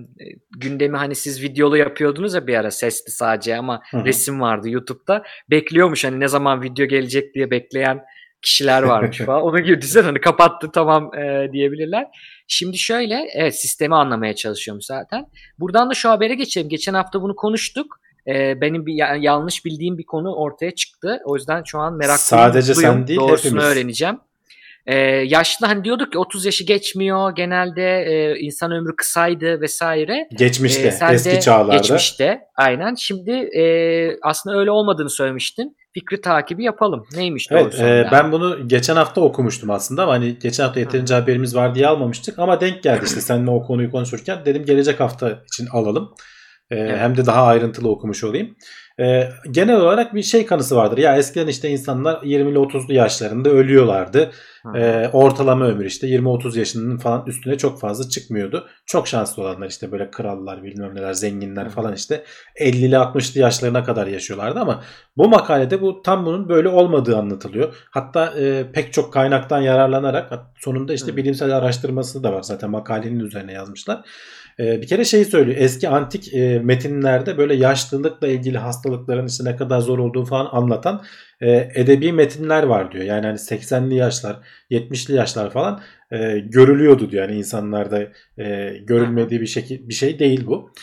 gündemi hani siz videolu yapıyordunuz ya bir ara sesli sadece ama Hı-hı. resim vardı YouTube'da. Bekliyormuş hani ne zaman video gelecek diye bekleyen kişiler varmış falan. Onu gibi düşünsene hani kapattı tamam e, diyebilirler. Şimdi şöyle evet sistemi anlamaya çalışıyorum zaten. Buradan da şu habere geçelim. Geçen hafta bunu konuştuk. Ee, benim bir yanlış bildiğim bir konu ortaya çıktı. O yüzden şu an meraklıyım. Sadece sen değil Doğrusunu hepimiz. öğreneceğim. Ee, yaşlı hani diyorduk ki 30 yaşı geçmiyor. Genelde e, insan ömrü kısaydı vesaire. Geçmişte, ee, eski çağlarda. Geçmişte, aynen. Şimdi e, aslında öyle olmadığını söylemiştin fikri takibi yapalım. Neymiş evet, e, yani. Ben bunu geçen hafta okumuştum aslında ama hani geçen hafta yeterince haberimiz var diye almamıştık ama denk geldi işte seninle o konuyu konuşurken dedim gelecek hafta için alalım. E, evet. Hem de daha ayrıntılı okumuş olayım. E, genel olarak bir şey kanısı vardır. Ya eskiden işte insanlar 20'li 30'lu yaşlarında ölüyorlardı. E, ortalama ömür işte 20-30 yaşının falan üstüne çok fazla çıkmıyordu. Çok şanslı olanlar işte böyle krallar bilmem neler zenginler falan işte 50'li 60'lı yaşlarına kadar yaşıyorlardı ama bu makalede bu tam bunun böyle olmadığı anlatılıyor. Hatta e, pek çok kaynaktan yararlanarak sonunda işte bilimsel araştırması da var zaten makalenin üzerine yazmışlar. Ee, bir kere şeyi söylüyor. Eski antik e, metinlerde böyle yaşlılıkla ilgili hastalıkların işte ne kadar zor olduğu falan anlatan e, edebi metinler var diyor. Yani hani 80'li yaşlar, 70'li yaşlar falan e, görülüyordu diyor. Yani insanlarda e, görülmediği bir şekil bir şey değil bu.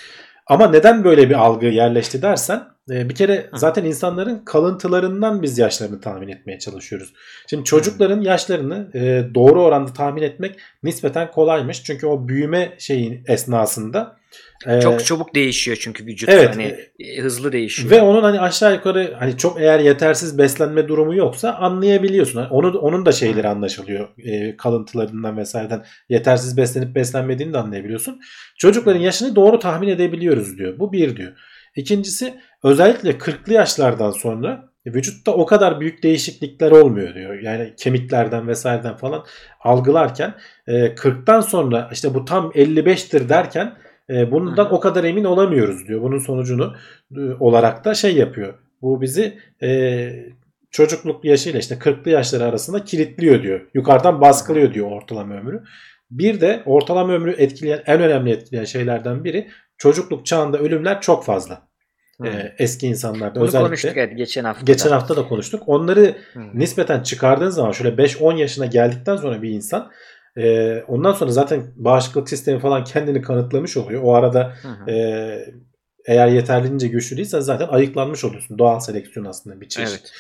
Ama neden böyle bir algı yerleşti dersen e, bir kere zaten insanların kalıntılarından biz yaşlarını tahmin etmeye çalışıyoruz. Şimdi çocukların yaşlarını e, doğru oranda tahmin etmek nispeten kolaymış. Çünkü o büyüme şeyin esnasında ee, çok çabuk değişiyor çünkü vücut evet, hani e, hızlı değişiyor. Ve onun hani aşağı yukarı hani çok eğer yetersiz beslenme durumu yoksa anlayabiliyorsun. Onun onun da şeyleri anlaşılıyor. E, kalıntılarından vesaireden yetersiz beslenip beslenmediğini de anlayabiliyorsun. Çocukların yaşını doğru tahmin edebiliyoruz diyor. Bu bir diyor. İkincisi özellikle 40'lı yaşlardan sonra vücutta o kadar büyük değişiklikler olmuyor diyor. Yani kemiklerden vesaireden falan algılarken e, 40'tan sonra işte bu tam 55'tir derken e, bundan Hı-hı. o kadar emin olamıyoruz diyor. Bunun sonucunu e, olarak da şey yapıyor. Bu bizi e, çocukluk yaşıyla işte 40'lı yaşları arasında kilitliyor diyor. Yukarıdan baskılıyor diyor ortalama ömrü. Bir de ortalama ömrü etkileyen en önemli etkileyen şeylerden biri çocukluk çağında ölümler çok fazla. Ee, eski insanlarda Bunu özellikle. konuştuk evet geçen hafta. Geçen hafta da konuştuk. Onları hmm. nispeten çıkardığın zaman şöyle 5-10 yaşına geldikten sonra bir insan e, ondan sonra zaten bağışıklık sistemi falan kendini kanıtlamış oluyor. O arada e, eğer yeterlice güçlü değilsen zaten ayıklanmış oluyorsun. Doğal seleksiyon aslında bir çeşit. Evet.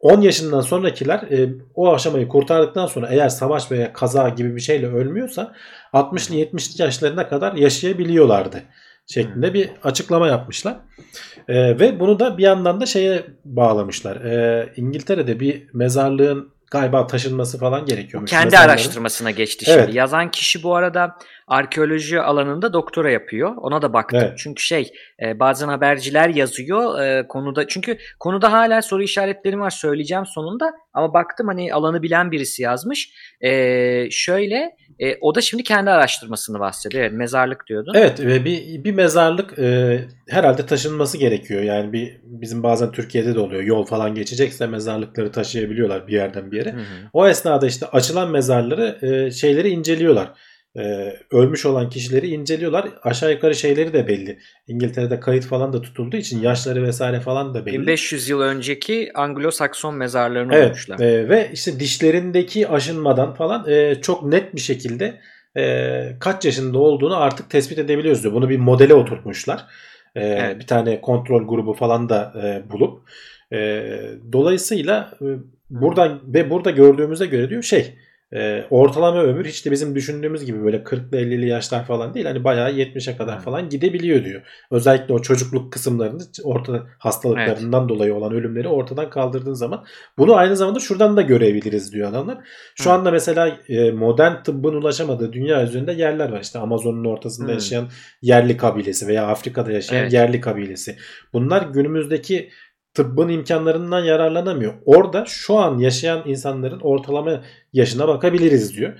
10 yaşından sonrakiler e, o aşamayı kurtardıktan sonra eğer savaş veya kaza gibi bir şeyle ölmüyorsa 60'lı 70'li yaşlarına kadar yaşayabiliyorlardı şeklinde bir açıklama yapmışlar. E, ve bunu da bir yandan da şeye bağlamışlar. E, İngiltere'de bir mezarlığın galiba taşınması falan gerekiyormuş. Kendi mezarların. araştırmasına geçti şimdi. Evet. Yazan kişi bu arada arkeoloji alanında doktora yapıyor. Ona da baktım. Evet. Çünkü şey e, bazen haberciler yazıyor e, konuda. Çünkü konuda hala soru işaretlerim var söyleyeceğim sonunda. Ama baktım hani alanı bilen birisi yazmış. E, şöyle e, o da şimdi kendi araştırmasını bahsediyor. Evet, mezarlık diyordun. Evet ve bir, bir mezarlık e, herhalde taşınması gerekiyor. Yani bir bizim bazen Türkiye'de de oluyor. Yol falan geçecekse mezarlıkları taşıyabiliyorlar bir yerden bir yere. Hı hı. O esnada işte açılan mezarları e, şeyleri inceliyorlar e, ölmüş olan kişileri inceliyorlar. Aşağı yukarı şeyleri de belli. İngiltere'de kayıt falan da tutulduğu için yaşları vesaire falan da belli. 1500 yıl önceki Anglo-Sakson mezarlarını evet, bulmuşlar. E, ve işte dişlerindeki aşınmadan falan e, çok net bir şekilde e, kaç yaşında olduğunu artık tespit edebiliyoruz diyor. Bunu bir modele oturtmuşlar. E, evet. Bir tane kontrol grubu falan da e, bulup. E, dolayısıyla e, buradan ve burada gördüğümüze göre diyor şey e, ortalama ömür hiç de bizim düşündüğümüz gibi böyle 40'lı 50'li yaşlar falan değil. Hani bayağı 70'e kadar falan gidebiliyor diyor. Özellikle o çocukluk kısımlarını orta hastalıklarından evet. dolayı olan ölümleri ortadan kaldırdığın zaman bunu aynı zamanda şuradan da görebiliriz diyor adamlar. Şu Hı. anda mesela e, modern tıbbın ulaşamadığı dünya üzerinde yerler var. İşte Amazon'un ortasında Hı. yaşayan yerli kabilesi veya Afrika'da yaşayan evet. yerli kabilesi. Bunlar günümüzdeki tıbbın imkanlarından yararlanamıyor. Orada şu an yaşayan insanların ortalama yaşına bakabiliriz diyor.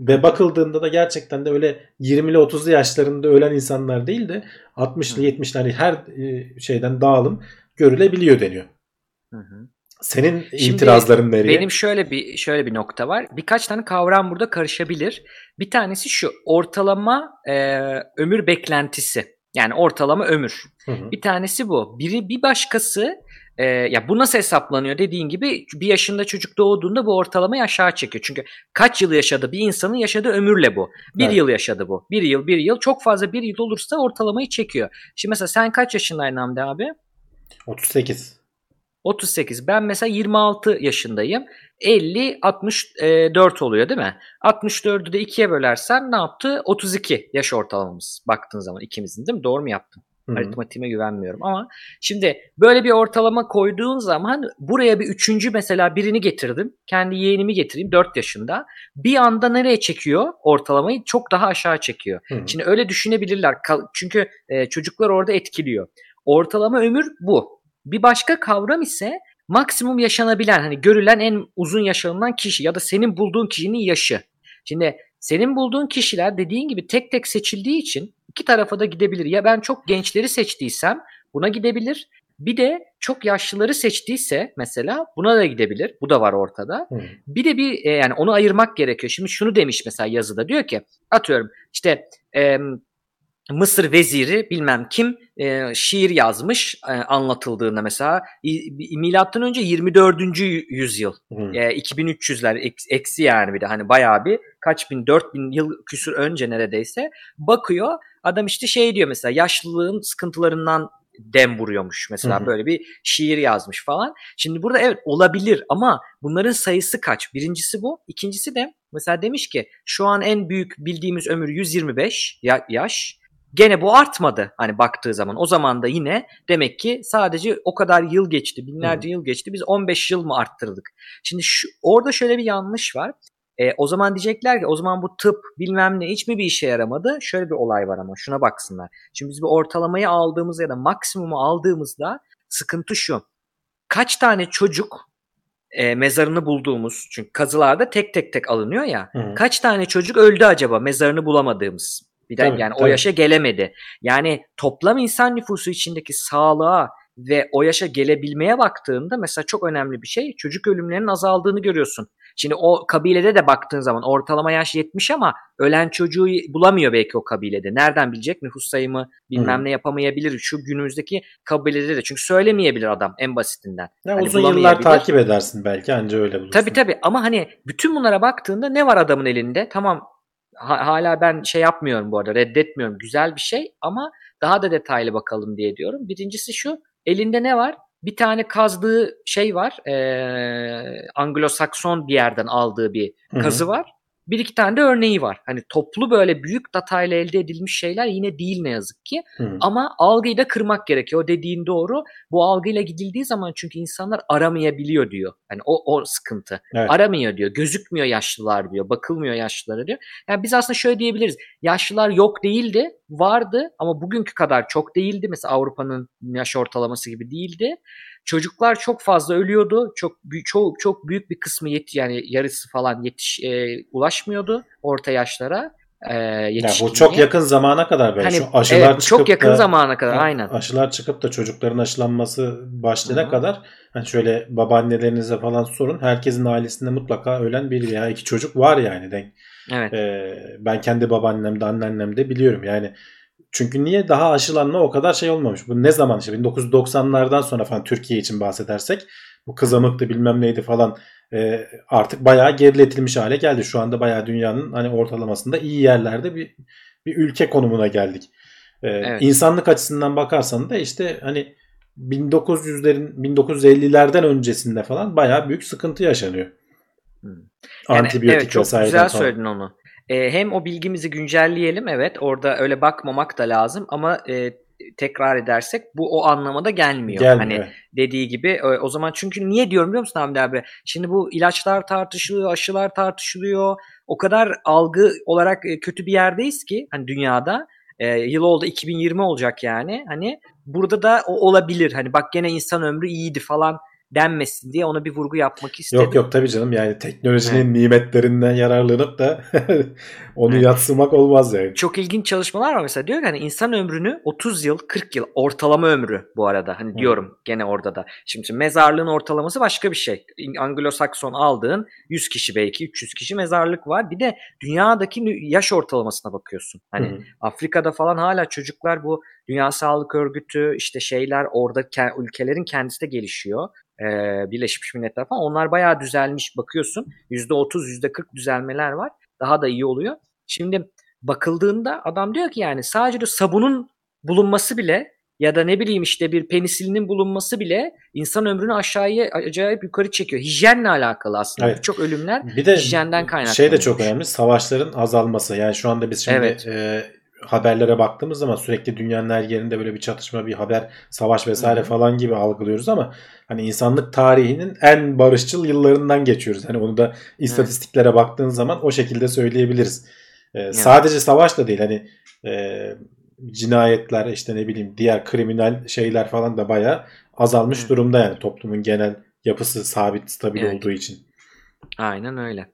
Ve bakıldığında da gerçekten de öyle 20'li 30'lu yaşlarında ölen insanlar değil de 60'lı 70'li hani her e, şeyden dağılım görülebiliyor deniyor. Hı hı. Senin Şimdi itirazların nereye? Benim şöyle bir şöyle bir nokta var. Birkaç tane kavram burada karışabilir. Bir tanesi şu ortalama e, ömür beklentisi. Yani ortalama ömür. Hı hı. Bir tanesi bu. Biri bir başkası e, ya bu nasıl hesaplanıyor dediğin gibi bir yaşında çocuk doğduğunda bu ortalamayı aşağı çekiyor. Çünkü kaç yıl yaşadı bir insanın yaşadığı ömürle bu. Bir evet. yıl yaşadı bu. Bir yıl bir yıl çok fazla bir yıl olursa ortalamayı çekiyor. Şimdi mesela sen kaç yaşındaydın Hamdi abi? 38. 38. Ben mesela 26 yaşındayım. 50 64 oluyor değil mi? 64'ü de 2'ye bölersen ne yaptı? 32 yaş ortalamamız baktığın zaman ikimizin değil mi? Doğru mu yaptım? Hı-hı. Aritmatiğime güvenmiyorum ama şimdi böyle bir ortalama koyduğun zaman buraya bir üçüncü mesela birini getirdim. Kendi yeğenimi getireyim 4 yaşında. Bir anda nereye çekiyor ortalamayı? Çok daha aşağı çekiyor. Hı-hı. Şimdi öyle düşünebilirler. Çünkü e, çocuklar orada etkiliyor. Ortalama ömür bu. Bir başka kavram ise maksimum yaşanabilen hani görülen en uzun yaşanılan kişi ya da senin bulduğun kişinin yaşı. Şimdi senin bulduğun kişiler dediğin gibi tek tek seçildiği için iki tarafa da gidebilir. Ya ben çok gençleri seçtiysem buna gidebilir. Bir de çok yaşlıları seçtiyse mesela buna da gidebilir. Bu da var ortada. Hmm. Bir de bir e, yani onu ayırmak gerekiyor. Şimdi şunu demiş mesela yazıda diyor ki atıyorum işte e, Mısır veziri bilmem kim e, şiir yazmış e, anlatıldığında mesela milattan önce 24. yüzyıl hmm. e, 2300'ler eksi yani bir de hani bayağı bir kaç bin 4000 yıl küsür önce neredeyse bakıyor adam işte şey diyor mesela yaşlılığın sıkıntılarından dem vuruyormuş mesela hı böyle bir şiir yazmış falan. Şimdi burada evet olabilir ama bunların sayısı kaç? Birincisi bu. İkincisi de mesela demiş ki şu an en büyük bildiğimiz ömür 125 yaş. Gene bu artmadı hani baktığı zaman. O zaman da yine demek ki sadece o kadar yıl geçti, binlerce hmm. yıl geçti. Biz 15 yıl mı arttırdık? Şimdi şu, orada şöyle bir yanlış var. E, o zaman diyecekler ki o zaman bu tıp bilmem ne hiç mi bir işe yaramadı? Şöyle bir olay var ama şuna baksınlar. Şimdi biz bir ortalamayı aldığımızda ya da maksimumu aldığımızda sıkıntı şu. kaç tane çocuk e, mezarını bulduğumuz çünkü kazılarda tek tek tek alınıyor ya. Hı. Kaç tane çocuk öldü acaba mezarını bulamadığımız? Bir de tabii, yani tabii. o yaşa gelemedi. Yani toplam insan nüfusu içindeki sağlığa ve o yaşa gelebilmeye baktığında mesela çok önemli bir şey çocuk ölümlerinin azaldığını görüyorsun. Şimdi o kabilede de baktığın zaman ortalama yaş 70 ama ölen çocuğu bulamıyor belki o kabilede. Nereden bilecek? Nüfus sayımı bilmem hmm. ne yapamayabilir. Şu günümüzdeki kabilede de. Çünkü söylemeyebilir adam en basitinden. Ya hani uzun yıllar takip edersin belki anca öyle bulursun. Tabii tabii ama hani bütün bunlara baktığında ne var adamın elinde? Tamam hala ben şey yapmıyorum bu arada reddetmiyorum. Güzel bir şey ama daha da detaylı bakalım diye diyorum. Birincisi şu elinde ne var? bir tane kazdığı şey var. E, Anglo-Sakson bir yerden aldığı bir kazı Hı-hı. var bir iki tane de örneği var. Hani toplu böyle büyük datayla elde edilmiş şeyler yine değil ne yazık ki. Hmm. Ama algıyı da kırmak gerekiyor. O dediğin doğru. Bu algıyla gidildiği zaman çünkü insanlar aramayabiliyor diyor. Hani o, o sıkıntı. Evet. Aramıyor diyor. Gözükmüyor yaşlılar diyor. Bakılmıyor yaşlılara diyor. Yani biz aslında şöyle diyebiliriz. Yaşlılar yok değildi. Vardı ama bugünkü kadar çok değildi. Mesela Avrupa'nın yaş ortalaması gibi değildi. Çocuklar çok fazla ölüyordu. Çok çok çok büyük bir kısmı yet yani yarısı falan yetiş e, ulaşmıyordu orta yaşlara. E, ya bu çok yakın zamana kadar böyle hani, şu aşılar evet, çıkıp çok yakın da, zamana kadar aynen. Aşılar çıkıp da çocukların aşılanması başlayana Hı-hı. kadar hani şöyle babaannelerinize falan sorun. Herkesin ailesinde mutlaka ölen bir veya iki çocuk var yani denk. Evet. Ee, ben kendi babaannemde, anneannemde biliyorum. Yani çünkü niye daha aşılanma o kadar şey olmamış. Bu ne zaman işte 1990'lardan sonra falan Türkiye için bahsedersek bu kızamıktı bilmem neydi falan e, artık bayağı geriletilmiş hale geldi. Şu anda bayağı dünyanın hani ortalamasında iyi yerlerde bir bir ülke konumuna geldik. E, evet. İnsanlık açısından bakarsan da işte hani 1900'lerin 1950'lerden öncesinde falan bayağı büyük sıkıntı yaşanıyor. Hmm. Yani, Antibiyotik evet, çok güzel falan. söyledin onu. E, hem o bilgimizi güncelleyelim evet orada öyle bakmamak da lazım ama e, tekrar edersek bu o anlamada gelmiyor. Gelmiyor. Hani dediği gibi o zaman çünkü niye diyorum biliyor musun Hamdi abi? Şimdi bu ilaçlar tartışılıyor, aşılar tartışılıyor. O kadar algı olarak kötü bir yerdeyiz ki hani dünyada. E, yıl oldu 2020 olacak yani. Hani burada da o olabilir. Hani bak gene insan ömrü iyiydi falan denmesin diye ona bir vurgu yapmak istedim. Yok yok tabii canım yani teknolojinin evet. nimetlerinden yararlanıp da onu evet. yatsımak olmaz yani. Çok ilginç çalışmalar var mesela diyor ki hani insan ömrünü 30 yıl 40 yıl ortalama ömrü bu arada hani diyorum hmm. gene orada da. Şimdi mezarlığın ortalaması başka bir şey. Anglo-Sakson aldığın 100 kişi belki 300 kişi mezarlık var. Bir de dünyadaki yaş ortalamasına bakıyorsun. Hani hmm. Afrika'da falan hala çocuklar bu Dünya Sağlık Örgütü işte şeyler orada ülkelerin kendisi de gelişiyor e, Birleşmiş Milletler falan onlar bayağı düzelmiş bakıyorsun. %30 %40 düzelmeler var. Daha da iyi oluyor. Şimdi bakıldığında adam diyor ki yani sadece de sabunun bulunması bile ya da ne bileyim işte bir penisilinin bulunması bile insan ömrünü aşağıya acayip yukarı çekiyor. Hijyenle alakalı aslında. Evet. Çok ölümler bir de hijyenden kaynaklanıyor. Şey de çok önemli. Savaşların azalması. Yani şu anda biz şimdi evet. e, haberlere baktığımız zaman sürekli dünyanın her yerinde böyle bir çatışma, bir haber, savaş vesaire Hı-hı. falan gibi algılıyoruz ama hani insanlık tarihinin en barışçıl yıllarından geçiyoruz. Hani onu da istatistiklere evet. baktığın zaman o şekilde söyleyebiliriz. Ee, evet. Sadece savaş da değil hani e, cinayetler işte ne bileyim diğer kriminal şeyler falan da bayağı azalmış Hı. durumda yani toplumun genel yapısı sabit, stabil evet. olduğu için. Aynen öyle.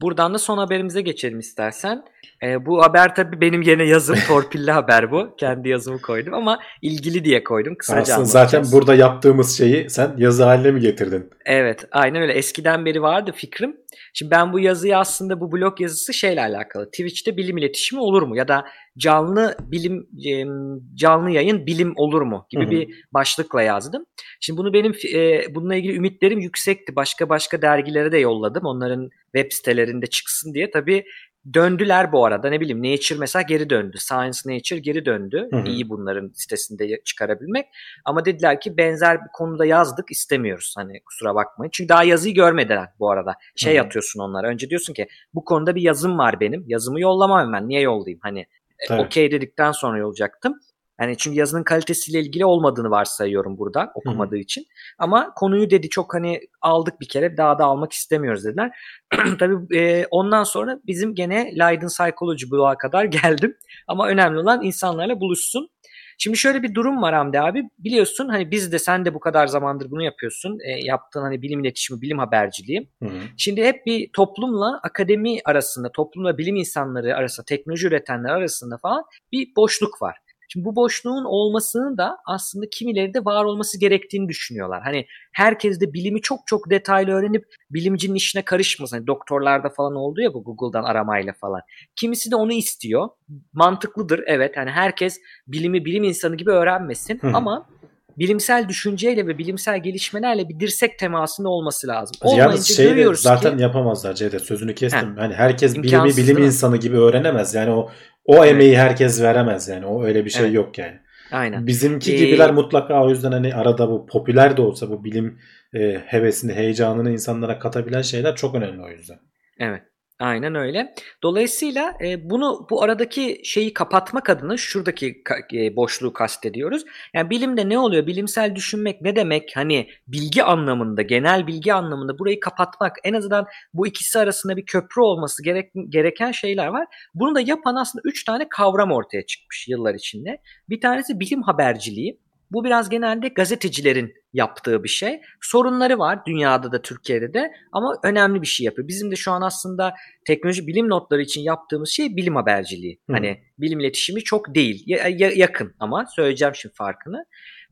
Buradan da son haberimize geçelim istersen. E, bu haber tabii benim yine yazım torpilli haber bu. Kendi yazımı koydum ama ilgili diye koydum. Kısaca Aslında zaten burada yaptığımız şeyi sen yazı haline mi getirdin? Evet aynen öyle. Eskiden beri vardı fikrim. Şimdi ben bu yazıyı aslında bu blog yazısı şeyle alakalı. Twitch'te bilim iletişimi olur mu? Ya da canlı bilim canlı yayın bilim olur mu? Gibi Hı-hı. bir başlıkla yazdım. Şimdi bunu benim e, bununla ilgili ümitlerim yüksekti. Başka başka dergilere de yolladım. Onların web sitelerinde çıksın diye. Tabii döndüler bu arada. Ne bileyim Nature mesela geri döndü. Science Nature geri döndü. Hı hı. İyi bunların sitesinde çıkarabilmek. Ama dediler ki benzer bir konuda yazdık istemiyoruz. Hani kusura bakmayın. Çünkü daha yazıyı görmediler bu arada. Şey hı hı. atıyorsun onlara. Önce diyorsun ki bu konuda bir yazım var benim. Yazımı yollamam hemen. Niye yollayayım? Hani e, okey dedikten sonra yollayacaktım. Yani çünkü yazının kalitesiyle ilgili olmadığını varsayıyorum burada okumadığı Hı. için. Ama konuyu dedi çok hani aldık bir kere daha da almak istemiyoruz dediler. Tabii e, ondan sonra bizim gene Leiden Psychology bloğa kadar geldim. Ama önemli olan insanlarla buluşsun. Şimdi şöyle bir durum var Hamdi abi. Biliyorsun hani biz de sen de bu kadar zamandır bunu yapıyorsun. E, yaptığın hani bilim iletişimi, bilim haberciliği. Hı hı. Şimdi hep bir toplumla akademi arasında, toplumla bilim insanları arasında, teknoloji üretenler arasında falan bir boşluk var. Şimdi bu boşluğun olmasının da aslında kimileri de var olması gerektiğini düşünüyorlar. Hani herkes de bilimi çok çok detaylı öğrenip bilimcinin işine karışmasın. Hani doktorlarda falan oldu ya bu Google'dan aramayla falan. Kimisi de onu istiyor. Mantıklıdır evet. Hani herkes bilimi bilim insanı gibi öğrenmesin Hı. ama bilimsel düşünceyle ve bilimsel gelişmelerle bir dirsek temasında olması lazım. Yalnız şey zaten ki, yapamazlar Cevdet sözünü kestim. He, hani herkes bilimi bilim insanı gibi öğrenemez. Yani o o evet. emeği herkes veremez yani. O öyle bir şey evet. yok yani. Aynen. Bizimki ee, gibiler mutlaka o yüzden hani arada bu popüler de olsa bu bilim e, hevesini, heyecanını insanlara katabilen şeyler çok önemli o yüzden. Evet. Aynen öyle. Dolayısıyla e, bunu bu aradaki şeyi kapatmak adına şuradaki e, boşluğu kastediyoruz. Yani bilimde ne oluyor? Bilimsel düşünmek ne demek? Hani bilgi anlamında, genel bilgi anlamında burayı kapatmak. En azından bu ikisi arasında bir köprü olması gerek, gereken şeyler var. Bunu da yapan aslında üç tane kavram ortaya çıkmış yıllar içinde. Bir tanesi bilim haberciliği. Bu biraz genelde gazetecilerin yaptığı bir şey. Sorunları var dünyada da Türkiye'de de ama önemli bir şey yapıyor. Bizim de şu an aslında teknoloji bilim notları için yaptığımız şey bilim haberciliği. Hı. Hani bilim iletişimi çok değil. Ya, ya, yakın ama söyleyeceğim şimdi farkını.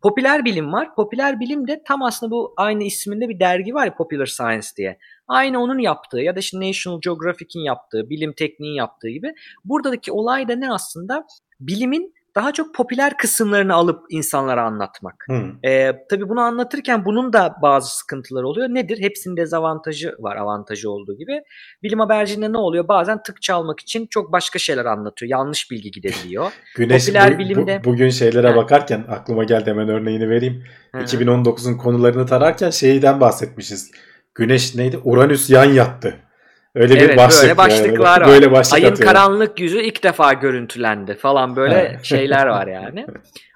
Popüler bilim var. Popüler bilim de tam aslında bu aynı isminde bir dergi var ya Popular Science diye. Aynı onun yaptığı ya da işte National Geographic'in yaptığı, bilim tekniğin yaptığı gibi. Buradaki olay da ne aslında? Bilimin daha çok popüler kısımlarını alıp insanlara anlatmak. Hmm. Ee, tabii bunu anlatırken bunun da bazı sıkıntıları oluyor. Nedir? Hepsinin dezavantajı var avantajı olduğu gibi. Bilim haberciliğinde ne oluyor? Bazen tık çalmak için çok başka şeyler anlatıyor. Yanlış bilgi gidebiliyor. Güneş popüler bu, bilimde... bu, bugün şeylere ha. bakarken aklıma geldi hemen örneğini vereyim. 2019'un konularını tararken şeyden bahsetmişiz. Güneş neydi? Uranüs yan yattı. Öyle evet, bir başlık böyle başlıklar yani. var. Böyle başlık Ayın atıyorum. karanlık yüzü ilk defa görüntülendi falan böyle şeyler var yani.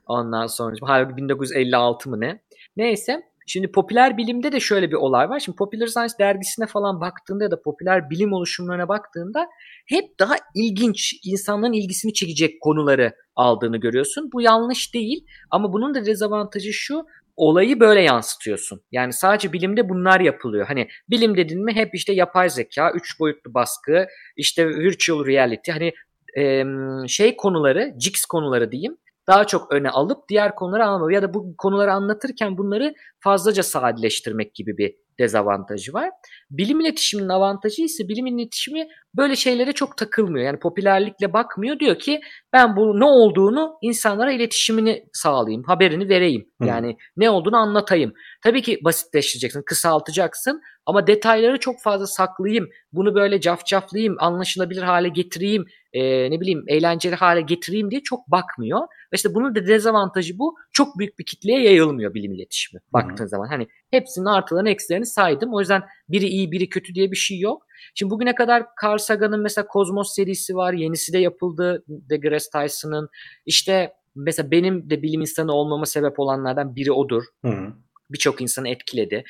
Ondan sonra halbuki 1956 mı ne? Neyse. Şimdi popüler bilimde de şöyle bir olay var. Şimdi Popular Science dergisine falan baktığında ya da popüler bilim oluşumlarına baktığında hep daha ilginç, insanların ilgisini çekecek konuları aldığını görüyorsun. Bu yanlış değil ama bunun da dezavantajı şu olayı böyle yansıtıyorsun. Yani sadece bilimde bunlar yapılıyor. Hani bilim dedin mi hep işte yapay zeka, üç boyutlu baskı, işte virtual reality hani e, şey konuları, jigs konuları diyeyim daha çok öne alıp diğer konuları almıyor. Ya da bu konuları anlatırken bunları fazlaca sadeleştirmek gibi bir dezavantajı var. Bilim iletişiminin avantajı ise bilim iletişimi böyle şeylere çok takılmıyor. Yani popülerlikle bakmıyor. Diyor ki ben bu ne olduğunu insanlara iletişimini sağlayayım, haberini vereyim. Yani ne olduğunu anlatayım. Tabii ki basitleştireceksin, kısaltacaksın ama detayları çok fazla saklayayım. Bunu böyle cafcaflayayım, anlaşılabilir hale getireyim, e, ne bileyim eğlenceli hale getireyim diye çok bakmıyor. Ve işte bunun da dezavantajı bu. Çok büyük bir kitleye yayılmıyor bilim iletişimi baktığın zaman. Hani hepsinin artılarını eksilerini saydım. O yüzden biri iyi biri kötü diye bir şey yok. Şimdi bugüne kadar Carl Sagan'ın mesela Kozmos serisi var. Yenisi de yapıldı. DeGrasse Tyson'ın. İşte mesela benim de bilim insanı olmama sebep olanlardan biri odur. Hı hı birçok insanı etkiledi.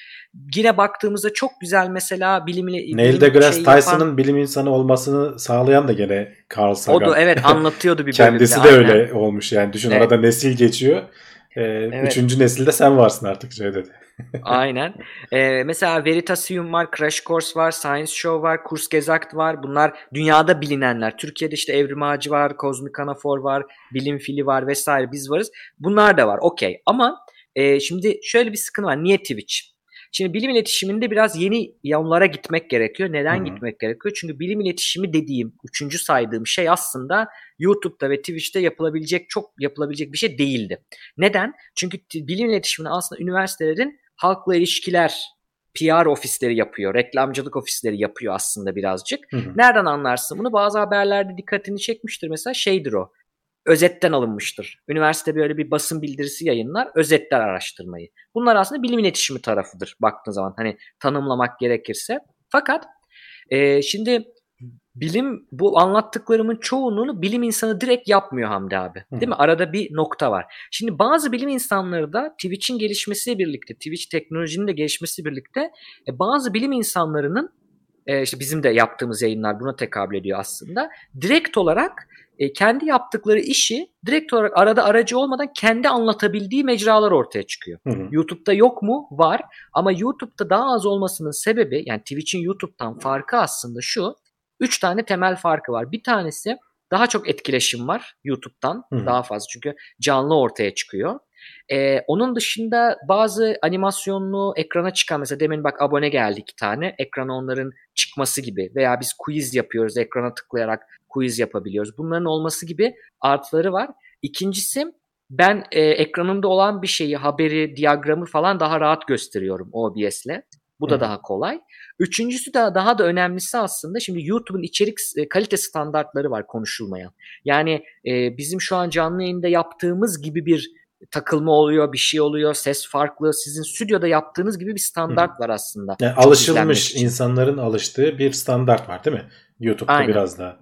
Yine baktığımızda çok güzel mesela bilimle Neil deGrasse şey Tyson'ın bilim insanı olmasını sağlayan da gene Carl Sagan. O da evet anlatıyordu bir Kendisi bölümde. Kendisi de aynen. öyle olmuş yani. Düşün evet. arada nesil geçiyor. Ee, evet. Üçüncü nesilde sen varsın artık şey dedi. Aynen. Ee, mesela Veritasium var, Crash Course var, Science Show var, Kurs Gezakt var. Bunlar dünyada bilinenler. Türkiye'de işte Evrim Ağacı var, Kozmik Anafor var, Bilim Fili var vesaire biz varız. Bunlar da var. Okey. Ama e, şimdi şöyle bir sıkıntı var. Niye Twitch? Şimdi bilim iletişiminde biraz yeni yollara gitmek gerekiyor. Neden Hı-hı. gitmek gerekiyor? Çünkü bilim iletişimi dediğim, üçüncü saydığım şey aslında YouTube'da ve Twitch'te yapılabilecek çok yapılabilecek bir şey değildi. Neden? Çünkü bilim iletişimini aslında üniversitelerin halkla ilişkiler PR ofisleri yapıyor, reklamcılık ofisleri yapıyor aslında birazcık. Hı hı. Nereden anlarsın bunu? Bazı haberlerde dikkatini çekmiştir. Mesela şeydir o özetten alınmıştır. Üniversite böyle bir basın bildirisi yayınlar, özetler araştırmayı. Bunlar aslında bilim iletişimi tarafıdır baktığın zaman hani tanımlamak gerekirse. Fakat e, şimdi bilim bu anlattıklarımın çoğunluğunu bilim insanı direkt yapmıyor Hamdi abi. Değil mi? Arada bir nokta var. Şimdi bazı bilim insanları da Twitch'in gelişmesiyle birlikte, Twitch teknolojinin de gelişmesiyle birlikte e, bazı bilim insanlarının e, işte bizim de yaptığımız yayınlar buna tekabül ediyor aslında. Direkt olarak e, kendi yaptıkları işi direkt olarak arada aracı olmadan kendi anlatabildiği mecralar ortaya çıkıyor. Hı hı. YouTube'da yok mu? Var. Ama YouTube'da daha az olmasının sebebi yani Twitch'in YouTube'dan farkı aslında şu. Üç tane temel farkı var. Bir tanesi daha çok etkileşim var YouTube'dan hı hı. daha fazla çünkü canlı ortaya çıkıyor. Ee, onun dışında bazı animasyonlu ekrana çıkan mesela demin bak abone geldi iki tane ekrana onların çıkması gibi veya biz quiz yapıyoruz ekrana tıklayarak quiz yapabiliyoruz. Bunların olması gibi artıları var. İkincisi ben e, ekranımda olan bir şeyi, haberi, diyagramı falan daha rahat gösteriyorum OBS'le. Bu da Hı. daha kolay. Üçüncüsü de daha da önemlisi aslında şimdi YouTube'un içerik e, kalite standartları var konuşulmayan. Yani e, bizim şu an canlı yayında yaptığımız gibi bir takılma oluyor, bir şey oluyor, ses farklı. Sizin stüdyoda yaptığınız gibi bir standart Hı. var aslında. Yani alışılmış insanların alıştığı bir standart var değil mi? YouTube'da Aynen. biraz daha.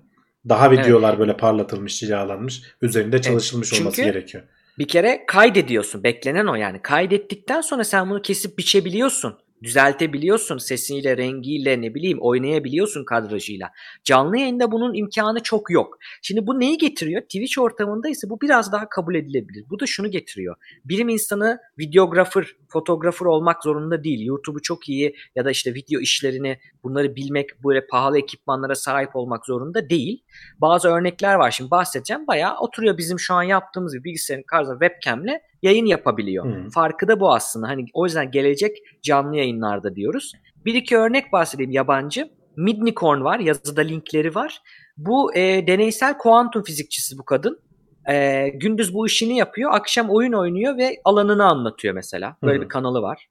Daha videolar evet. böyle parlatılmış, cilalanmış, üzerinde çalışılmış evet. olması gerekiyor. Bir kere kaydediyorsun. Beklenen o yani. Kaydettikten sonra sen bunu kesip biçebiliyorsun düzeltebiliyorsun sesiyle, rengiyle ne bileyim oynayabiliyorsun kadrajıyla. Canlı yayında bunun imkanı çok yok. Şimdi bu neyi getiriyor? Twitch ortamında ise bu biraz daha kabul edilebilir. Bu da şunu getiriyor. Bilim insanı videografer, fotoğrafır olmak zorunda değil. YouTube'u çok iyi ya da işte video işlerini bunları bilmek böyle pahalı ekipmanlara sahip olmak zorunda değil. Bazı örnekler var şimdi bahsedeceğim. Bayağı oturuyor bizim şu an yaptığımız bir bilgisayarın karşısında webcamle yayın yapabiliyor. Hmm. Farkı da bu aslında. Hani o yüzden gelecek canlı yayınlarda diyoruz. Bir iki örnek bahsedeyim yabancı. Midnicorn var. Yazıda linkleri var. Bu e, deneysel kuantum fizikçisi bu kadın. E, gündüz bu işini yapıyor. Akşam oyun oynuyor ve alanını anlatıyor mesela. Böyle hmm. bir kanalı var.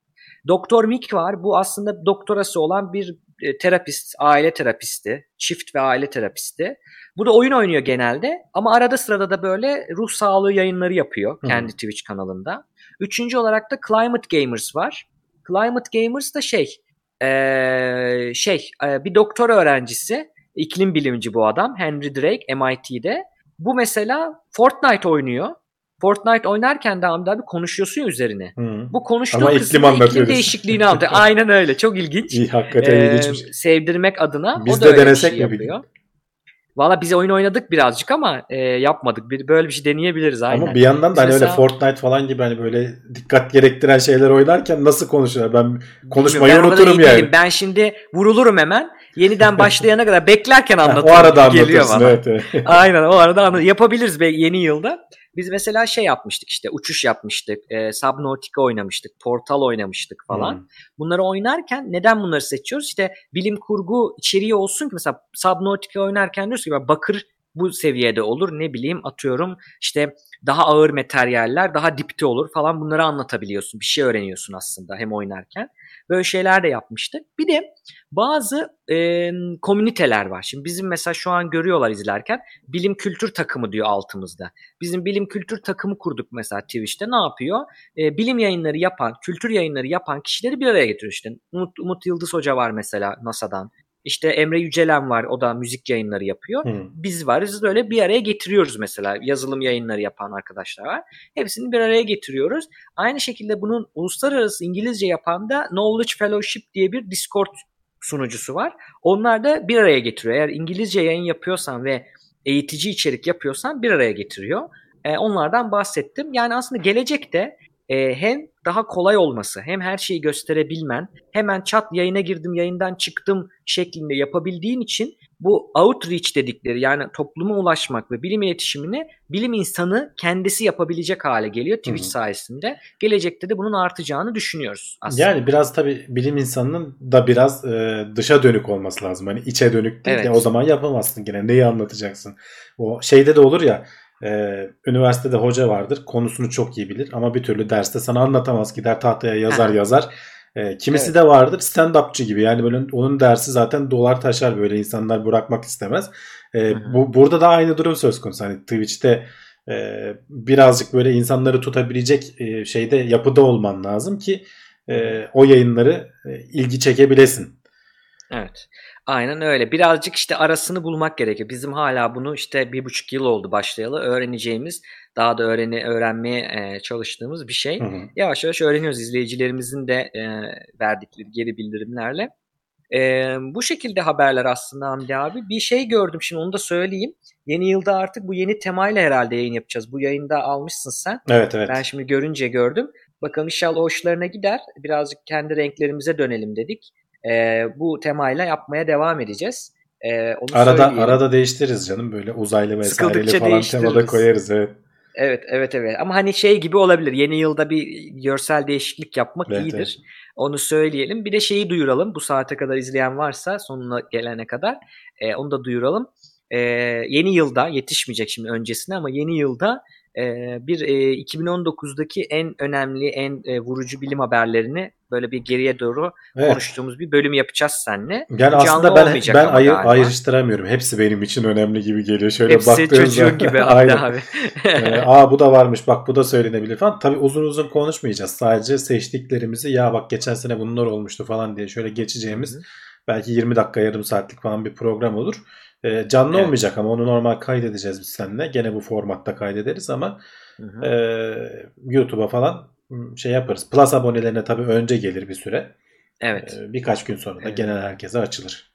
Doktor Mick var. Bu aslında doktorası olan bir e, terapist, aile terapisti, çift ve aile terapisti. Bu da oyun oynuyor genelde ama arada sırada da böyle ruh sağlığı yayınları yapıyor kendi hmm. Twitch kanalında. Üçüncü olarak da Climate Gamers var. Climate Gamers da şey, ee, şey e, bir doktor öğrencisi, iklim bilimci bu adam, Henry Drake MIT'de. Bu mesela Fortnite oynuyor. Fortnite oynarken de Hamdi abi konuşuyorsun ya üzerine. Hmm. Bu konuştuğun Ama kısmı iklim değişikliğini anlatıyor. Aynen öyle. Çok ilginç. İyi, hakikaten ee, ilginç. Sevdirmek adına. Biz o da de denesek şey mi yapıyor. Valla biz oyun oynadık birazcık ama e, yapmadık. Bir, böyle bir şey deneyebiliriz aynen. Ama bir yandan da hani mesela... öyle Fortnite falan gibi hani böyle dikkat gerektiren şeyler oynarken nasıl konuşuyorlar? Ben konuşmayı ben unuturum yani. Değilim. Ben şimdi vurulurum hemen. Yeniden başlayana kadar beklerken anlatıyorum. o arada anlatırsın. Evet, evet. aynen o arada anlat. Yapabiliriz be yeni yılda. Biz mesela şey yapmıştık işte uçuş yapmıştık, e, Subnautica oynamıştık, Portal oynamıştık falan. Hmm. Bunları oynarken neden bunları seçiyoruz? İşte bilim kurgu içeriği olsun ki mesela Subnautica oynarken diyoruz ki bakır bu seviyede olur ne bileyim atıyorum işte daha ağır materyaller daha dipte olur falan bunları anlatabiliyorsun. Bir şey öğreniyorsun aslında hem oynarken. Böyle şeyler de yapmıştık. Bir de bazı e, komüniteler var. Şimdi bizim mesela şu an görüyorlar izlerken bilim kültür takımı diyor altımızda. Bizim bilim kültür takımı kurduk mesela Twitch'te. Ne yapıyor? E, bilim yayınları yapan, kültür yayınları yapan kişileri bir araya getiriyor işte. Umut, Umut Yıldız Hoca var mesela NASA'dan. İşte Emre Yücelen var. O da müzik yayınları yapıyor. Hmm. Biz varız. Böyle bir araya getiriyoruz mesela. Yazılım yayınları yapan arkadaşlar var. Hepsini bir araya getiriyoruz. Aynı şekilde bunun uluslararası İngilizce yapan da Knowledge Fellowship diye bir Discord sunucusu var. Onlar da bir araya getiriyor. Eğer İngilizce yayın yapıyorsan ve eğitici içerik yapıyorsan bir araya getiriyor. E, onlardan bahsettim. Yani aslında gelecekte e, hem daha kolay olması hem her şeyi gösterebilmen hemen çat yayına girdim yayından çıktım şeklinde yapabildiğin için bu outreach dedikleri yani topluma ulaşmak ve bilim iletişimini bilim insanı kendisi yapabilecek hale geliyor Twitch Hı-hı. sayesinde. Gelecekte de bunun artacağını düşünüyoruz aslında. Yani biraz tabii bilim insanının da biraz e, dışa dönük olması lazım. Hani içe dönük değil. Evet. Yani o zaman yapamazsın gene. Neyi anlatacaksın? O şeyde de olur ya ee, üniversitede hoca vardır. Konusunu çok iyi bilir ama bir türlü derste sana anlatamaz. Gider tahtaya yazar yazar. Ee, kimisi evet. de vardır stand-upçı gibi. Yani böyle onun dersi zaten dolar taşar böyle insanlar bırakmak istemez. Ee, bu burada da aynı durum söz konusu. Hani Twitch'te e, birazcık böyle insanları tutabilecek e, şeyde yapıda olman lazım ki e, o yayınları e, ilgi çekebilesin. Evet. Aynen öyle. Birazcık işte arasını bulmak gerekiyor. Bizim hala bunu işte bir buçuk yıl oldu başlayalı. Öğreneceğimiz, daha da öğreni, öğrenmeye e, çalıştığımız bir şey. Hı hı. Yavaş yavaş öğreniyoruz izleyicilerimizin de e, verdikleri geri bildirimlerle. E, bu şekilde haberler aslında Hamdi abi. Bir şey gördüm şimdi onu da söyleyeyim. Yeni yılda artık bu yeni temayla herhalde yayın yapacağız. Bu yayında almışsın sen. Evet evet. Ben şimdi görünce gördüm. Bakalım inşallah hoşlarına gider. Birazcık kendi renklerimize dönelim dedik. E, bu temayla yapmaya devam edeceğiz. E, onu arada söyleyelim. arada değiştiririz canım böyle uzaylı vesaireyle falan temada koyarız evet. Evet evet evet ama hani şey gibi olabilir yeni yılda bir görsel değişiklik yapmak Evet, iyidir. Onu söyleyelim. Bir de şeyi duyuralım bu saate kadar izleyen varsa sonuna gelene kadar e, onu da duyuralım. E, yeni yılda yetişmeyecek şimdi öncesine ama yeni yılda bir e, 2019'daki en önemli en e, vurucu bilim haberlerini böyle bir geriye doğru Evet. konuştuğumuz bir bölüm yapacağız seninle. Yani Canlı aslında ben ben galiba. ayrıştıramıyorum. Hepsi benim için önemli gibi geliyor. Şöyle Hepsi baktığın çocuğun gibi Aynen. abi. Ee, Aa bu da varmış bak bu da söylenebilir falan. Tabii uzun uzun konuşmayacağız. Sadece seçtiklerimizi ya bak geçen sene bunlar olmuştu falan diye şöyle geçeceğimiz Hı hı. belki 20 dakika yarım saatlik falan bir program olur. Ee, canlı Evet. olmayacak ama onu normal kaydedeceğiz biz seninle. Gene bu formatta kaydederiz ama Hı hı. e, YouTube'a falan şey yaparız. Plus abonelerine tabii önce gelir bir süre. evet. Ee, birkaç gün sonra da Evet. genel herkese açılır.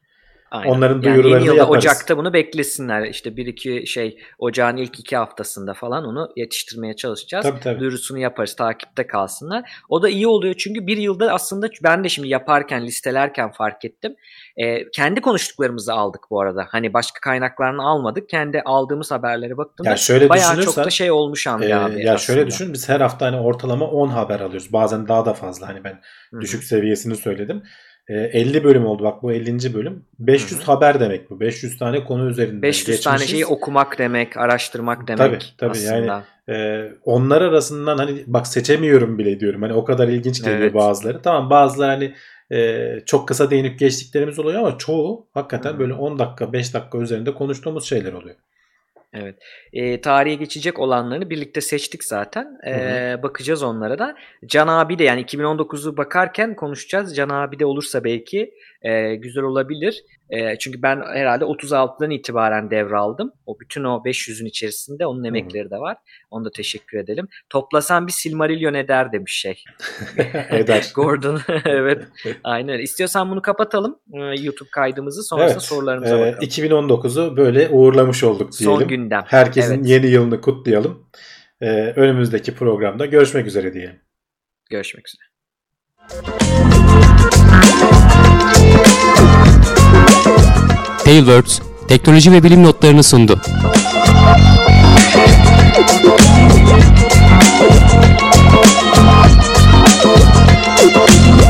Aynen. Onların yani duyurularını yeni yılda yaparız. Ocak'ta bunu beklesinler. İşte bir iki şey Ocağın ilk iki haftasında falan onu yetiştirmeye çalışacağız. Tabii tabii. Duyurusunu yaparız. Takipte kalsınlar. O da iyi oluyor çünkü bir yılda aslında ben de şimdi yaparken listelerken fark ettim. Ee, kendi konuştuklarımızı aldık bu arada. Hani başka kaynaklarını almadık. Kendi aldığımız haberlere baktığımda Ya şöyle bayağı çok da şey olmuş Hamdi Ee, abi. ya şöyle aslında. düşün biz her hafta hani ortalama 10 haber alıyoruz. Bazen daha da fazla hani ben Hı hı. düşük seviyesini söyledim. Ee, 50 bölüm oldu bak bu 50. bölüm. 500 Hı hı. haber demek bu. 500 tane konu üzerinden 500 tane geçmişiz. şeyi okumak demek, araştırmak demek Tabii, tabii. aslında. Yani Ee, onlar arasından hani bak seçemiyorum bile diyorum. Hani o kadar ilginç geliyor Evet. bazıları. Tamam bazıları hani e, çok kısa değinip geçtiklerimiz oluyor ama çoğu hakikaten Hı. böyle 10 dakika 5 dakika üzerinde konuştuğumuz şeyler oluyor. Evet. E, tarihe geçecek olanlarını birlikte seçtik zaten. E, bakacağız onlara da. Can abi de yani 2019'u bakarken konuşacağız. Can abi de olursa belki e, güzel olabilir. E, çünkü ben herhalde 36'dan itibaren devraldım. O bütün o 500'ün içerisinde onun emekleri de var. Onu da teşekkür edelim. Toplasan bir Silmarillion eder demiş şey. Eder. Gordon. evet. Aynen. İstiyorsan bunu kapatalım. e, YouTube kaydımızı. Sonrasında Evet. sorularımıza Ee, bakalım. 2019'u böyle uğurlamış olduk diyelim. Son gündem. Herkesin Evet. yeni yılını kutlayalım. Ee, önümüzdeki programda görüşmek üzere diyelim. Görüşmek üzere. Tailwords, teknoloji ve bilim notlarını sundu. Müzik